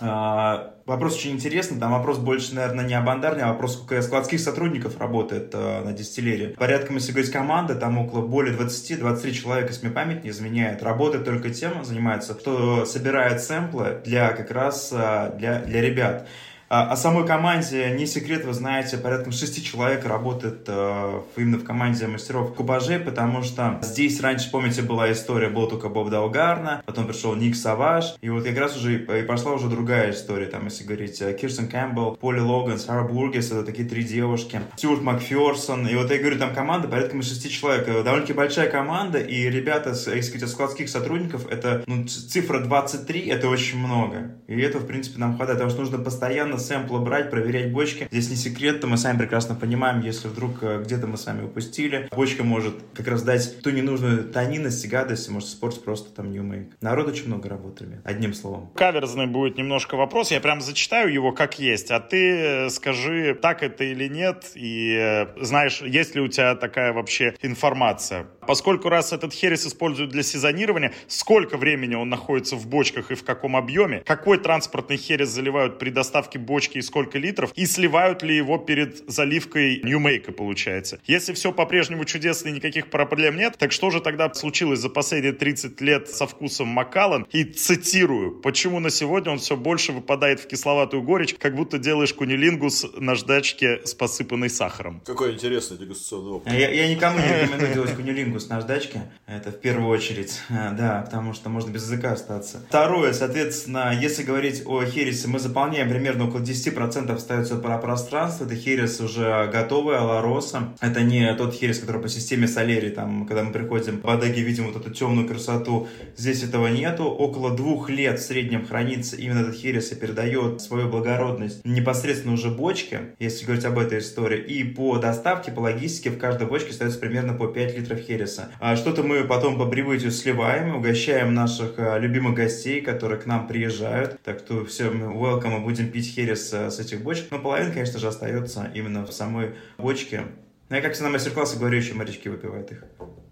Speaker 3: Вопрос очень интересный, там вопрос больше, наверное, не о бандарне, а вопрос, сколько складских сотрудников работает э, на дистиллере. Порядком, если говорить команда, там около более 20-23 человека, если мне память не изменяет, работает только тем, занимается, что собирает сэмплы для как раз для, для ребят. О, о самой команде не секрет, вы знаете, порядка шести человек работает э, именно в команде мастеров кубажей, потому что здесь раньше, помните, была история, был только Боб Даугарна, потом пришел Ник Саваш, и вот как раз уже и пошла уже другая история, там, если говорить, э, Кирстен Кэмпбелл, Поли Логан, Сара Бургес, это такие три девушки, Стюарт Макферсон, и вот я говорю, там команда порядка шести человек, э, довольно-таки большая команда, и ребята, если сказать, складских сотрудников, это, ну, цифра 23, это очень много, и это, в принципе, нам хватает, потому что нужно постоянно сэмплы брать, проверять бочки, здесь не секрет, то мы сами прекрасно понимаем, если вдруг э, где-то мы с вами упустили, бочка может как раз дать ту ненужную тонинность и гадость, может испортить просто там ньюмейк. Народ очень много работает, одним словом.
Speaker 1: Каверзный будет немножко вопрос, я прям зачитаю его как есть, а ты э, скажи, так это или нет, и э, знаешь, есть ли у тебя такая вообще информация. Поскольку раз этот херес используют для сезонирования, сколько времени он находится в бочках и в каком объеме, какой транспортный херес заливают при доставке бочки и сколько литров, и сливают ли его перед заливкой ньюмейка, получается. Если все по-прежнему чудесно и никаких проблем нет, так что же тогда случилось за последние 30 лет со вкусом Макалан? И цитирую, почему на сегодня он все больше выпадает в кисловатую горечь, как будто делаешь кунилингус на ждачке с посыпанной сахаром.
Speaker 2: Какой интересный дегустационный опыт.
Speaker 3: Я, я никому не рекомендую делать кунилингус на ждачке, это в первую очередь, да, потому что можно без языка остаться. Второе, соответственно, если говорить о хересе, мы заполняем примерно около 10% остается про пространство, это херес уже готовый, алароса, это не тот херес, который по системе солери, там, когда мы приходим в Адеге, видим вот эту темную красоту, здесь этого нету, около двух лет в среднем хранится именно этот херес и передает свою благородность непосредственно уже бочке, если говорить об этой истории, и по доставке, по логистике в каждой бочке остается примерно по 5 литров хереса. А что-то мы потом по прибытию сливаем, угощаем наших а, любимых гостей, которые к нам приезжают, так что всем welcome, мы будем пить херес а, с этих бочек, но половина, конечно же, остается именно в самой бочке. Ну, я как всегда на мастер-классе говорю, еще морячки выпивают их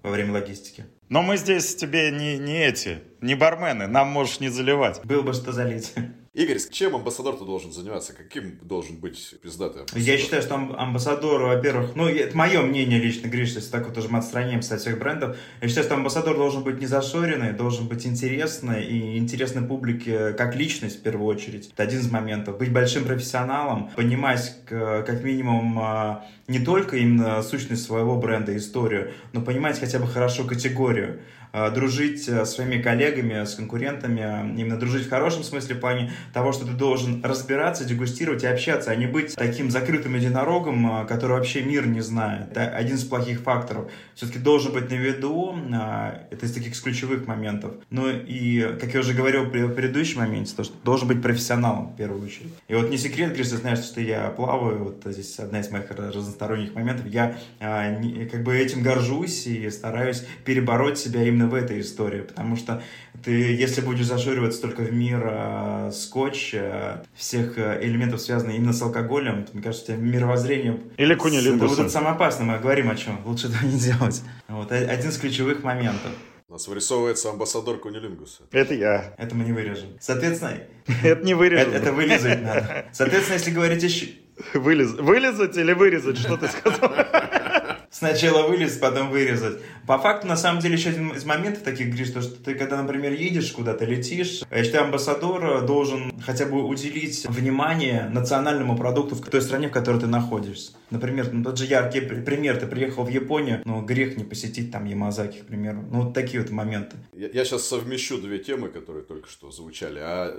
Speaker 3: во время логистики.
Speaker 1: Но мы здесь тебе не, не эти, не бармены, нам можешь не заливать.
Speaker 3: Был бы что залить.
Speaker 2: Игорь, чем амбассадор-то должен заниматься? Каким должен быть пиздатый амбассадор?
Speaker 3: Я считаю, что амбассадор, во-первых, ну, это мое мнение лично, Гриш, если так вот уже мы отстраняемся от всех брендов, я считаю, что амбассадор должен быть не зашоренный, должен быть интересный и интересной публике как личность в первую очередь. Это один из моментов. Быть большим профессионалом, понимать как минимум а, не только именно сущность своего бренда, историю, но понимать хотя бы хорошо категорию. Э, дружить с своими коллегами, с конкурентами, именно дружить в хорошем смысле, в плане того, что ты должен разбираться, дегустировать и общаться, а не быть таким закрытым единорогом, э, который вообще мир не знает. Это один из плохих факторов. Все-таки должен быть на виду, э, это из таких ключевых моментов. Ну и, как я уже говорил при предыдущем моменте, то, что должен быть профессионалом в первую очередь. И вот не секрет, Гриш, ты знаешь, что я плаваю, вот здесь одна из моих разносторонних моментов, я как бы этим горжусь и стараюсь перебороть себя именно в этой истории, потому что ты, если будешь зашуриваться только в мир э, скотч, э, всех э, элементов, связанных именно с алкоголем, то, мне кажется, у тебя мировоззрение...
Speaker 1: Или кунилингусом.
Speaker 3: Вот это самое опасное, мы говорим о чем, лучше этого не делать. Вот, один из ключевых моментов.
Speaker 2: У нас вырисовывается амбассадор Кунилингуса.
Speaker 1: Это я.
Speaker 3: Это мы не вырежем. Соответственно... <laughs>
Speaker 1: Это не вырежем.
Speaker 3: Это вылезать надо. Соответственно, если говорить еще...
Speaker 1: Вылезать или вырезать, что ты сказал? <laughs>
Speaker 3: Сначала вылез, потом вырезать. По факту, на самом деле, еще один из моментов таких, Гриш, то, что ты, когда, например, едешь куда-то, летишь, я считаю, амбассадор должен хотя бы уделить внимание национальному продукту в той стране, в которой ты находишься. Например, ну, тот же яркий пример, ты приехал в Японию, но грех не посетить там Ямазаки, к примеру. Ну, вот такие вот моменты.
Speaker 2: Я, я сейчас совмещу две темы, которые только что звучали. А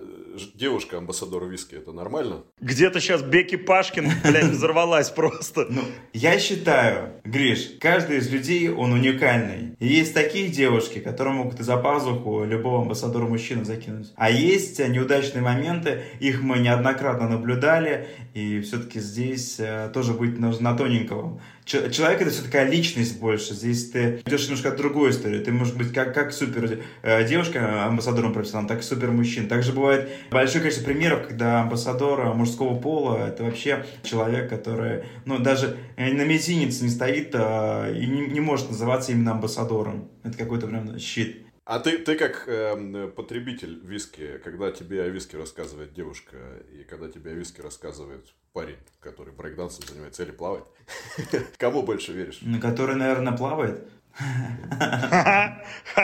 Speaker 2: девушка амбассадор виски, это нормально?
Speaker 1: Где-то сейчас Беки Пашкин, блядь, взорвалась просто.
Speaker 3: Ну, я считаю, Гриш, каждый из людей, он уникальный. И есть такие девушки, которые могут из-за пазуху любого амбассадора мужчину закинуть. А есть неудачные моменты, их мы неоднократно наблюдали, и все-таки здесь э, тоже быть на тоненького. Человек это все такая личность больше. Здесь ты идешь немножко от другой истории. Ты можешь быть как, как супер э, девушка, амбассадором профессионалом, так и супер мужчин. Также бывает большое количество примеров, когда амбассадор мужского пола это вообще человек, который ну, даже на мизинец не стоит а, и не, не может называться именно амбассадором. Это какой-то прям щит.
Speaker 2: А ты, ты как э, потребитель виски, когда тебе о виски рассказывает девушка, и когда тебе о виски рассказывает парень, который брейкдансом занимается или плавает, <laughs> кому больше веришь?
Speaker 3: На который, наверное, плавает. <laughs>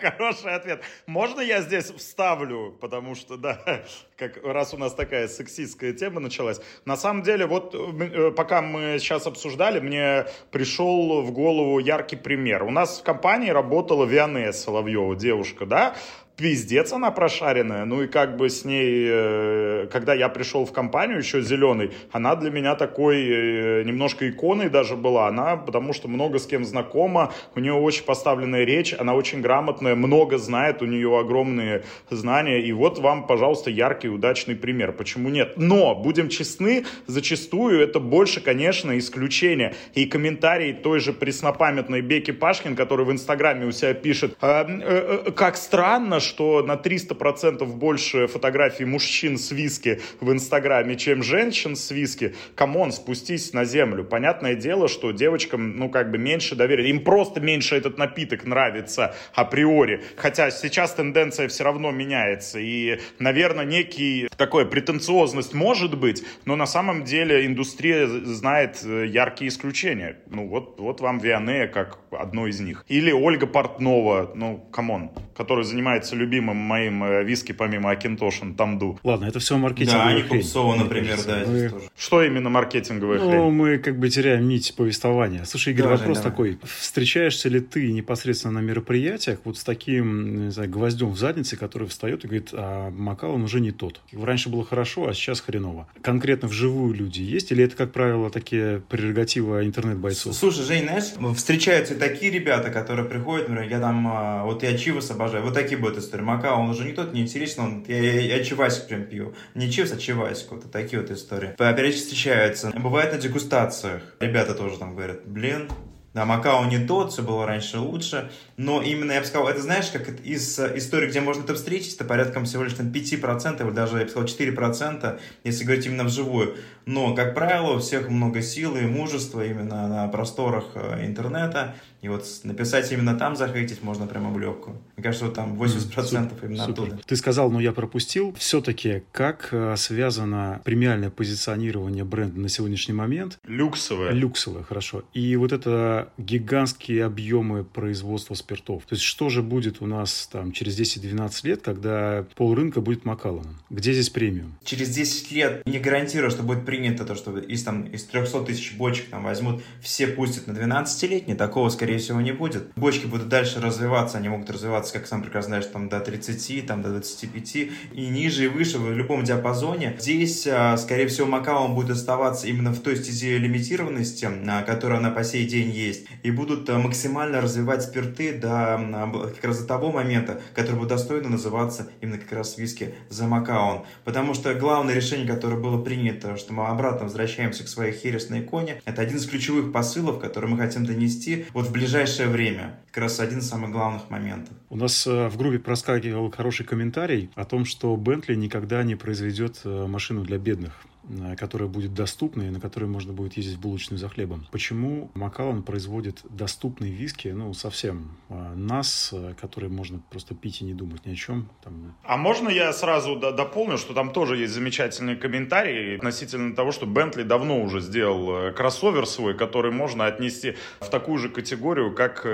Speaker 1: Хороший ответ. Можно я здесь вставлю, потому что, да, как раз у нас такая сексистская тема началась. На самом деле, вот э, пока мы сейчас обсуждали, мне пришел в голову яркий пример. У нас в компании работала Виане Соловьева, девушка, да, пиздец она прошаренная. Ну и как бы с ней, э, когда я пришел в компанию еще зеленый, она для меня такой э, немножко иконой даже была. Она, потому что много с кем знакома, у нее очень поставленная речь, она очень грамотная, много знает, у нее огромные знания. И вот вам, пожалуйста, яркий, удачный пример. Почему нет? Но, будем честны, зачастую это больше, конечно, исключение. И комментарии той же преснопамятной Becky Paskin, который в Инстаграме у себя пишет, «А, э, э, как странно, что на 300% больше фотографий мужчин с виски в Инстаграме, чем женщин с виски. Come on, спустись на землю. Понятное дело, что девочкам, ну, как бы меньше доверия. Им просто меньше этот напиток нравится априори. Хотя сейчас тенденция все равно меняется. И, наверное, некий такой претенциозность может быть, но на самом деле индустрия знает э, яркие исключения. Ну, вот, вот вам Вианея как одно из них. Или Ольга Портнова, ну, come on, который занимается любимым моим э, виски, помимо Auchentoshan, Tamdhu.
Speaker 4: Ладно, это все маркетинговая
Speaker 3: да, хрень. Купцова, например, да. Мы...
Speaker 1: Что именно маркетинговая
Speaker 4: ну,
Speaker 1: хрень?
Speaker 4: мы как бы теряем нить повествования. Слушай, Игорь, давай, вопрос давай. такой. Встречаешься ли ты непосредственно на мероприятиях вот с таким, не знаю, гвоздем в заднице, который встает и говорит, а Макалон уже не тот. Раньше было хорошо, а сейчас хреново. Конкретно вживую люди есть? Или это, как правило, такие прерогативы интернет-бойцов?
Speaker 3: Слушай, Жень, знаешь, встречаются такие ребята, которые приходят, например, я там, а, вот я Чивас обожаю, вот такие будут истории. Мака, он уже не тот, не интересен, он, я, я, я Чивасик прям пью. Не Чивас, а Чивасик, вот такие вот истории. Периодически встречаются. Бывает на дегустациях. Ребята тоже там говорят, блин, да, Макао не тот, все было раньше лучше, но именно, я бы сказал, это знаешь, как из истории, где можно это встретить, это порядком всего лишь там 5%, или даже, я бы сказал, 4%, если говорить именно вживую. Но, как правило, у всех много силы и мужества именно на просторах э, интернета, и вот написать именно там захейтить можно прямо в легкую. Мне кажется, вот там 80% mm, именно супер. оттуда.
Speaker 4: Ты сказал, но я пропустил. Все-таки как э, связано премиальное позиционирование бренда на сегодняшний момент?
Speaker 1: Люксовое.
Speaker 4: Люксовое, хорошо. И вот это гигантские объемы производства спиртов. То есть что же будет у нас там через 10-12 лет, когда пол рынка будет Макалланом? Где здесь премиум?
Speaker 3: Через 10 лет не гарантирую, что будет принято то, что из, там, из 300 тысяч бочек там возьмут, все пустят на 12-летний. Такого, скорее всего, не будет. Бочки будут дальше развиваться, они могут развиваться, как сам прекрасно знаешь, там до 30, там до 25 и ниже и выше в любом диапазоне. Здесь, а, скорее всего, Макао будет оставаться именно в той стезе лимитированности, а, которая на по сей день есть, и будут а, максимально развивать спирты до как раз до того момента, который будет достойно называться именно как раз виски за Макаон. Потому что главное решение, которое было принято, что мы обратно возвращаемся к своей хересной иконе, это один из ключевых посылов, который мы хотим донести вот в ближайшее время. Как раз один из самых главных моментов.
Speaker 4: У нас э, в группе проскакивал хороший комментарий о том, что Бентли никогда не произведет э, машину для бедных. Э, которая будет доступна и на которой можно будет ездить в булочную за хлебом. Почему Макалан производит доступные виски, ну, совсем э, нас, э, которые можно просто пить и не думать ни о чем. Там...
Speaker 1: А можно я сразу дополню, что там тоже есть замечательные комментарии относительно того, что Бентли давно уже сделал кроссовер свой, который можно отнести в такую же категорию, как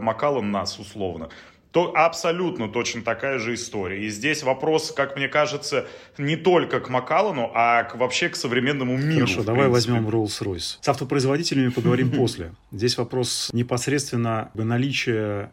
Speaker 1: Макалан нас, условно то абсолютно точно такая же история. И здесь вопрос, как мне кажется, не только к Макалану, а к, вообще к современному миру.
Speaker 4: Хорошо, давай возьмем Rolls-Royce. С автопроизводителями поговорим <laughs> после. Здесь вопрос непосредственно наличия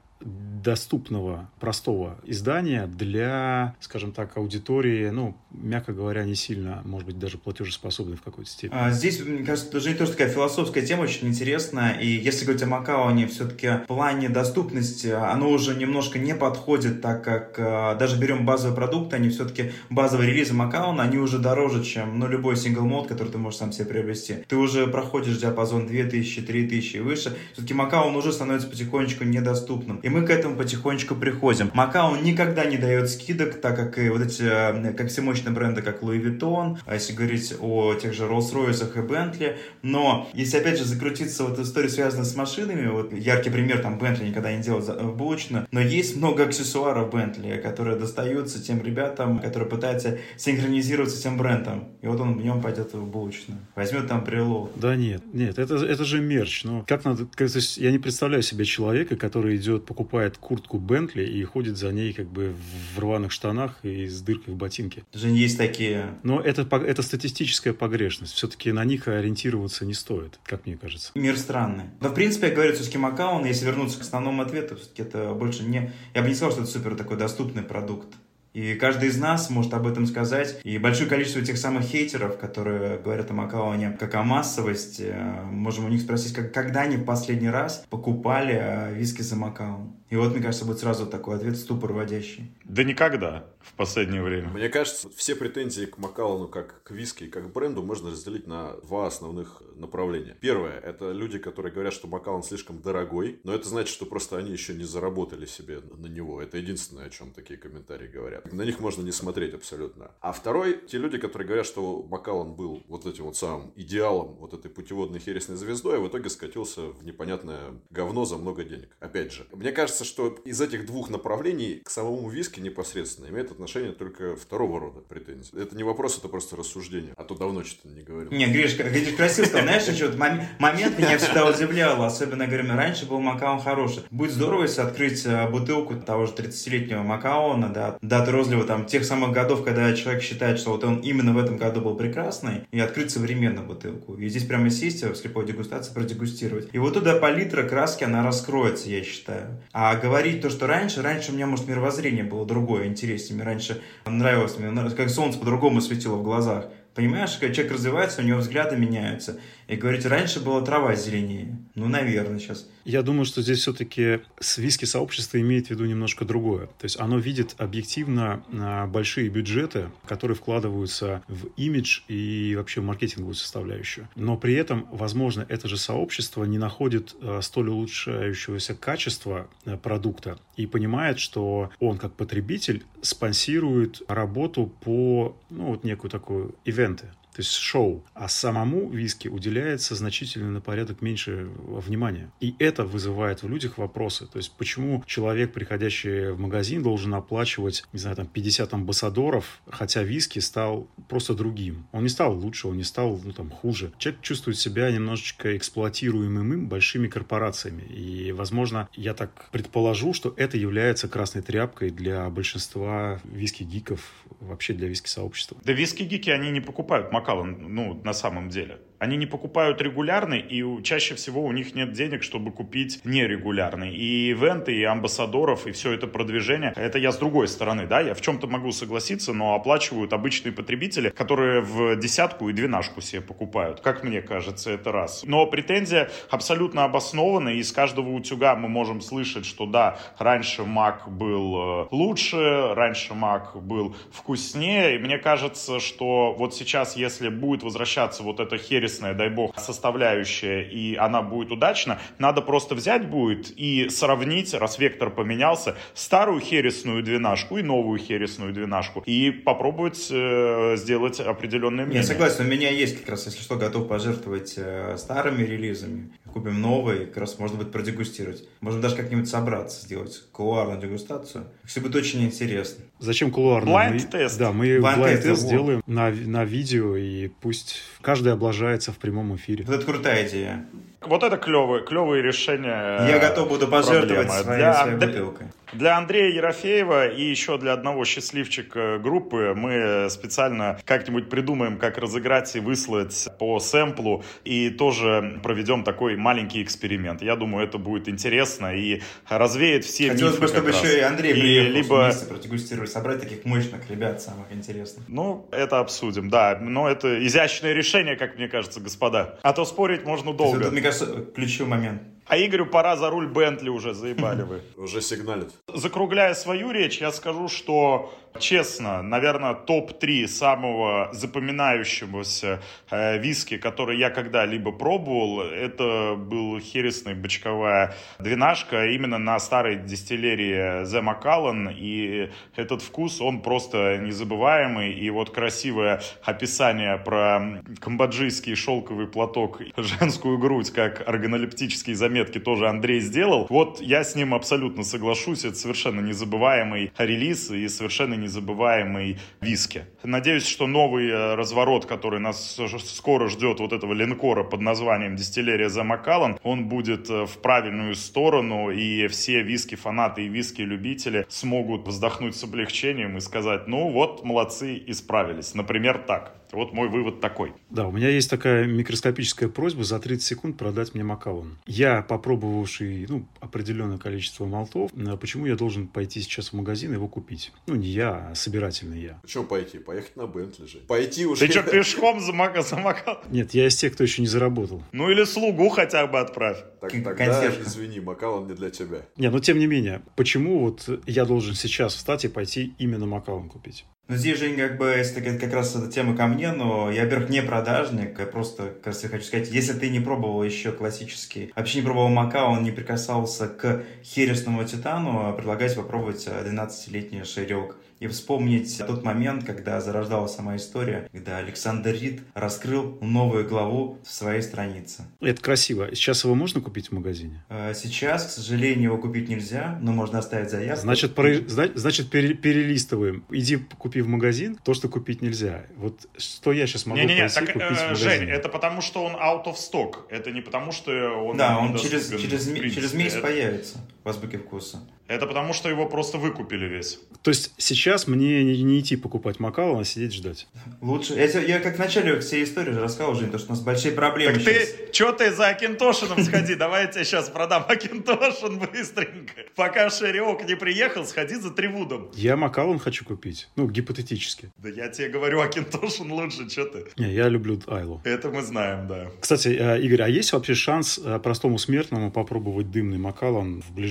Speaker 4: доступного, простого издания для, скажем так, аудитории, ну, мягко говоря, не сильно, может быть, даже платежеспособной в какой-то степени.
Speaker 3: А, здесь, мне кажется, тоже, тоже такая философская тема, очень интересная. И если говорить о Макаоне, все-таки в плане доступности оно уже немножко не подходит, так как а, даже берем базовые продукты, они все-таки базовые релизы Макаона, они уже дороже, чем ну, любой сингл мод, который ты можешь сам себе приобрести. Ты уже проходишь диапазон 2000, 3000 и выше. Все-таки Макаон уже становится потихонечку недоступным. И мы к этому этому потихонечку приходим. Макао никогда не дает скидок, так как и вот эти, э, как все мощные бренды, как Louis Vuitton, а если говорить о тех же Rolls-Royce и Bentley. Но если опять же закрутиться вот история, связанная с машинами, вот яркий пример, там Bentley никогда не делал булочную, но есть много аксессуаров Bentley, которые достаются тем ребятам, которые пытаются синхронизироваться с тем брендом. И вот он в нем пойдет в булочную. Возьмет там прилог.
Speaker 4: Да нет, нет, это, это же мерч. Ну, как надо, то есть я не представляю себе человека, который идет, покупает куртку Бентли и ходит за ней как бы в рваных штанах и с дыркой в ботинке.
Speaker 3: Даже есть такие.
Speaker 4: Но это, это статистическая погрешность. Все-таки на них ориентироваться не стоит, как мне кажется.
Speaker 3: Мир странный. Но, в принципе, я говорю, все-таки Макаон, если вернуться к основному ответу, все-таки это больше не... Я бы не сказал, что это супер такой доступный продукт. И каждый из нас может об этом сказать. И большое количество тех самых хейтеров, которые говорят о Макаоне как о массовости, э, можем у них спросить, как, когда они в последний раз покупали э, виски за Макаон. И вот, мне кажется, будет сразу такой ответ ступор вводящий.
Speaker 1: Да никогда в последнее время.
Speaker 2: Мне кажется, все претензии к Макалану как к виски, как к бренду можно разделить на два основных направления. Первое, это люди, которые говорят, что Макалан слишком дорогой, но это значит, что просто они еще не заработали себе на него. Это единственное, о чем такие комментарии говорят. На них можно не смотреть абсолютно. А второй, те люди, которые говорят, что Макалан был вот этим вот самым идеалом, вот этой путеводной хересной звездой, а в итоге скатился в непонятное говно за много денег. Опять же, мне кажется, что из этих двух направлений к самому виски непосредственно имеет отношение только второго рода претензий. Это не вопрос, это просто рассуждение. А то давно что-то не говорил.
Speaker 3: Не, Гриш, Гриш красиво сказал. Знаешь, еще вот момент меня всегда удивлял. Особенно, говорю, раньше был Макаон хороший. Будет здорово, если открыть э, бутылку того же 30-летнего Макаона, да, даты розлива там тех самых годов, когда человек считает, что вот он именно в этом году был прекрасный, и открыть современную бутылку. И здесь прямо сесть в слепой дегустации, продегустировать. И вот туда палитра краски, она раскроется, я считаю. А говорить то, что раньше, раньше у меня, может, мировоззрение было другое, интереснее. Мне раньше нравилось, мне как солнце по-другому светило в глазах. Понимаешь, когда человек развивается, у него взгляды меняются. И говорите, раньше была трава зеленее. Ну, наверное, сейчас.
Speaker 4: Я думаю, что здесь все-таки с виски сообщество имеет в виду немножко другое. То есть оно видит объективно а, большие бюджеты, которые вкладываются в имидж и вообще маркетинговую составляющую. Но при этом, возможно, это же сообщество не находит а, столь улучшающегося качества а, продукта и понимает, что он как потребитель спонсирует работу по, ну, вот некую такую ивенты то есть шоу, а самому виски уделяется значительно на порядок меньше внимания. И это вызывает в людях вопросы. То есть почему человек, приходящий в магазин, должен оплачивать, не знаю, там 50 амбассадоров, хотя виски стал просто другим. Он не стал лучше, он не стал, ну, там, хуже. Человек чувствует себя немножечко эксплуатируемым им большими корпорациями. И, возможно, я так предположу, что это является красной тряпкой для большинства виски-гиков, вообще для виски-сообщества.
Speaker 1: Да виски-гики, они не покупают Макалан, ну, на самом деле. Они не покупают регулярный, и чаще всего у них нет денег, чтобы купить нерегулярный. И ивенты, и амбассадоров, и все это продвижение, это я с другой стороны, да, я в чем-то могу согласиться, но оплачивают обычные потребители, которые в десятку и двенашку себе покупают. Как мне кажется, это раз. Но претензия абсолютно обоснована, и из каждого утюга мы можем слышать, что да, раньше Мак был э, лучше, раньше Мак был вкуснее, и мне кажется, что вот сейчас, если будет возвращаться вот эта херес сервисная, дай бог, составляющая, и она будет удачна, надо просто взять будет и сравнить, раз вектор поменялся, старую хересную двенашку и новую хересную двенашку, и попробовать э, сделать определенные мнения.
Speaker 3: Я согласен, у меня есть как раз, если что, готов пожертвовать э, старыми релизами, купим новый, как раз можно будет продегустировать. Можно даже как-нибудь собраться, сделать кулуарную дегустацию. Все будет очень интересно.
Speaker 4: Зачем кулуарную?
Speaker 1: Blind тест.
Speaker 4: Да, мы blind тест сделаем на, на видео, и пусть каждый облажается в прямом эфире.
Speaker 3: Вот это крутая идея.
Speaker 1: Вот это клевое, клевое решение.
Speaker 3: Я готов буду пожертвовать своей, для, своей бутылкой.
Speaker 1: Для Андрея Ерофеева и еще для одного счастливчика группы мы специально как-нибудь придумаем, как разыграть и выслать по сэмплу, и тоже проведем такой маленький эксперимент. Я думаю, это будет интересно и развеет все
Speaker 3: Хотелось
Speaker 1: мифы
Speaker 3: бы, чтобы
Speaker 1: раз.
Speaker 3: еще и Андрей и приехал либо... вместе продегустировать, собрать таких мощных ребят, самых интересных.
Speaker 1: Ну, это обсудим, да. Но это изящное решение, как мне кажется, господа. А то спорить можно долго.
Speaker 3: Это, мне кажется, ключевой момент.
Speaker 1: А Игорю пора за руль Бентли уже, заебали вы. <laughs>
Speaker 2: Уже сигналит.
Speaker 1: Закругляя свою речь, я скажу, что честно, наверное, топ-3 самого запоминающегося э, виски, который я когда-либо пробовал, это был хересный бочковая двенашка именно на старой дистиллерии The Macallan, и этот вкус, он просто незабываемый, и вот красивое описание про камбоджийский шелковый платок, <laughs> женскую грудь, как органолептические заметки тоже Андрей сделал, вот я с ним абсолютно соглашусь, это совершенно незабываемый релиз и совершенно незабываемый виски. Надеюсь, что новый э, разворот, который нас скоро ждет, вот этого линкора под названием «Дистиллерия The Macallan», он будет э, в правильную сторону, и все виски-фанаты и виски-любители смогут вздохнуть с облегчением и сказать, ну вот, молодцы, исправились. Например, так. Вот мой вывод такой.
Speaker 4: Да, у меня есть такая микроскопическая просьба за 30 секунд продать мне Макалон. Я, попробовавший ну, определенное количество молтов, э, почему я должен пойти сейчас в магазин и его купить? Ну, не я, а собирательный я.
Speaker 2: Почему пойти? Поехать на Бентли же. Пойти уже.
Speaker 1: Ты что, <laughs> пешком за, Мак... за Макалон?
Speaker 4: Нет, я из тех, кто еще не заработал.
Speaker 1: Ну или слугу хотя бы отправь.
Speaker 2: Так, тогда, извини, Макалон не для тебя.
Speaker 4: Не, ну тем не менее, почему вот я должен сейчас встать и пойти именно Макалон купить?
Speaker 3: Ну, здесь, Жень, как бы, это как раз эта тема ко мне, но я, во-первых, не продажник, я просто, кажется, хочу сказать, если ты не пробовал еще классический, вообще не пробовал Макао, он не прикасался к хересному титану, предлагаю попробовать 12-летний ширек и вспомнить тот момент, когда зарождалась сама история, когда Александр Рид раскрыл новую главу в своей странице.
Speaker 4: Это красиво. Сейчас его можно купить в магазине?
Speaker 3: Э, сейчас, к сожалению, его купить нельзя, но можно оставить заявку.
Speaker 4: Значит, про... значит пере... перелистываем. Иди купи в магазин то, что купить нельзя. Вот что я сейчас могу
Speaker 1: не, не, не, так,
Speaker 4: купить
Speaker 1: э,
Speaker 4: в магазине?
Speaker 1: Жень, это потому, что он out of stock. Это не потому, что он
Speaker 3: Да, он через, через, через месяц
Speaker 1: это...
Speaker 3: появится в азбуке вкуса.
Speaker 1: Это потому, что его просто выкупили весь.
Speaker 4: То есть сейчас мне не, не идти покупать Макалон, а сидеть ждать?
Speaker 3: Лучше. Я, я как в начале всей истории же рассказал, Жень, то, что у нас большие проблемы
Speaker 1: Так сейчас. ты, что ты за Акинтошином сходи, давай я тебе сейчас продам Акинтошин быстренько. Пока Шериок не приехал, сходи за Тривудом.
Speaker 4: Я Макалон хочу купить, ну, гипотетически.
Speaker 1: Да я тебе говорю, Акинтошин лучше, что ты?
Speaker 4: Не, я люблю Айлу.
Speaker 1: Это мы знаем, да.
Speaker 4: Кстати, э, Игорь, а есть вообще шанс э, простому смертному попробовать дымный Макалон в ближайшем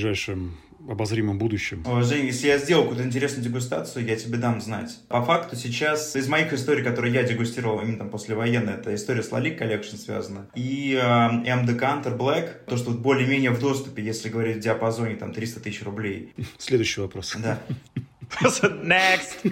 Speaker 4: обозримом будущем.
Speaker 3: Жень, если я сделал какую-то интересную дегустацию, я тебе дам знать. По факту сейчас из моих историй, которые я дегустировал именно там послевоенной, это история с Lalique Collection связана. И э, M Decanter Black, то, что более-менее в доступе, если говорить в диапазоне там 300 тысяч рублей.
Speaker 4: Следующий вопрос.
Speaker 3: Да.
Speaker 1: Next.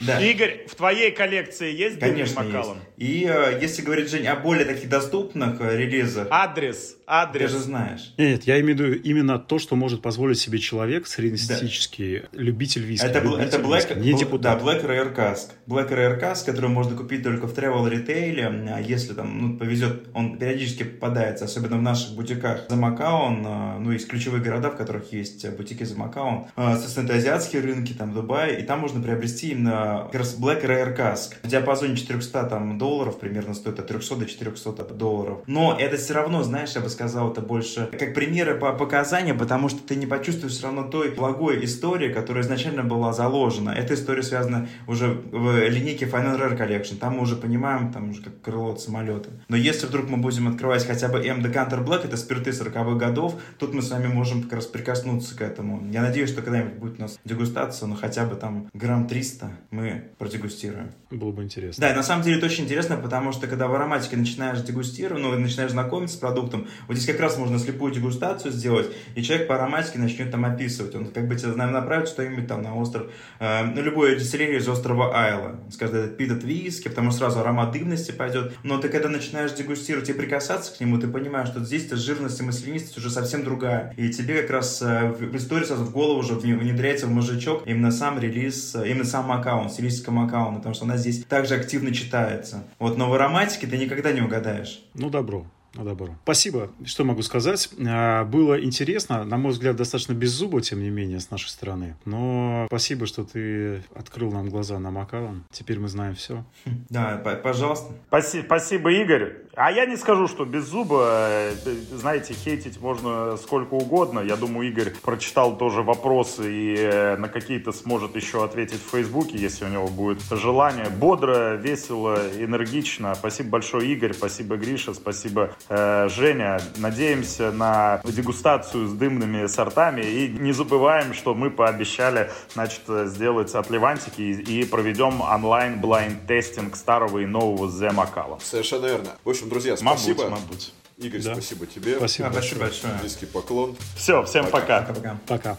Speaker 1: Да. Игорь, в твоей коллекции есть
Speaker 3: Конечно, есть. И э, если говорить, Жень, о более таких доступных э, релизах...
Speaker 1: Адрес, адрес.
Speaker 3: Ты же знаешь.
Speaker 4: Нет, я имею в виду именно то, что может позволить себе человек среднестатистический, да. любитель виски.
Speaker 3: Это,
Speaker 4: любитель
Speaker 3: это Black,
Speaker 4: виски, не депутат.
Speaker 3: Да, Black Rare Cask. Black Rare Cask, который можно купить только в travel ритейле, а если там ну, повезет, он периодически попадается, особенно в наших бутиках за Макаон, э, ну, из ключевых городов, в которых есть бутики за Макаон. Соответственно, это азиатские рынки, там, Дубай, и там можно приобрести именно как Black Rare Cask. В диапазоне 400 там, долларов примерно стоит от 300 до 400 долларов. Но это все равно, знаешь, я бы сказал, это больше как примеры по показаниям, потому что ты не почувствуешь все равно той благой истории, которая изначально была заложена. Эта история связана уже в линейке Final Rare Collection. Там мы уже понимаем, там уже как крыло от самолета. Но если вдруг мы будем открывать хотя бы M Decanter Black, это спирты 40-х годов, тут мы с вами можем как раз прикоснуться к этому. Я надеюсь, что когда-нибудь будет у нас дегустация, но хотя бы там грамм 300 мы продегустируем.
Speaker 4: Было бы интересно.
Speaker 3: Да, и на самом деле это очень интересно, потому что когда в ароматике начинаешь дегустировать, ну, начинаешь знакомиться с продуктом, вот здесь как раз можно слепую дегустацию сделать, и человек по ароматике начнет там описывать. Он как бы тебя направит что-нибудь там на остров, э, на любое дистиллерию из острова Айла. Скажет, этот пит от виски, потому что сразу аромат дымности пойдет. Но ты когда начинаешь дегустировать и прикасаться к нему, ты понимаешь, что здесь-то жирность и маслянистость уже совсем другая. И тебе как раз э, в истории сразу в голову уже внедряется в мозжечок именно сам релиз, э, именно сам аккаунт, стилистика аккаунта, потому что она здесь также активно читается. Вот, но в ароматике ты никогда не угадаешь.
Speaker 4: Ну, добро. Добро. Спасибо. Что могу сказать? А, было интересно, на мой взгляд, достаточно беззубо, тем не менее, с нашей стороны. Но спасибо, что ты открыл нам глаза на Макалан. Теперь мы знаем все. <laughs>
Speaker 3: Да, пожалуйста.
Speaker 1: Спасибо, спасибо, Игорь. А я не скажу, что без зуба, знаете, хейтить можно сколько угодно. Я думаю, Игорь прочитал тоже вопросы и э, на какие-то сможет еще ответить в Фейсбуке, если у него будет желание. Бодро, весело, энергично. Спасибо большое, Игорь. Спасибо, Гриша. Спасибо, Э, Женя, надеемся на дегустацию с дымными сортами и не забываем, что мы пообещали значит, сделать отливантики и проведем онлайн blind tasting старого и нового The Macallan.
Speaker 2: Совершенно верно. В общем, друзья, спасибо.
Speaker 1: Мабуть, мабуть.
Speaker 2: Игорь,
Speaker 4: Да.
Speaker 2: спасибо тебе.
Speaker 4: Спасибо.
Speaker 3: Спасибо большое.
Speaker 2: Низкий поклон.
Speaker 1: Все, всем пока.
Speaker 3: Пока-пока.
Speaker 4: Пока.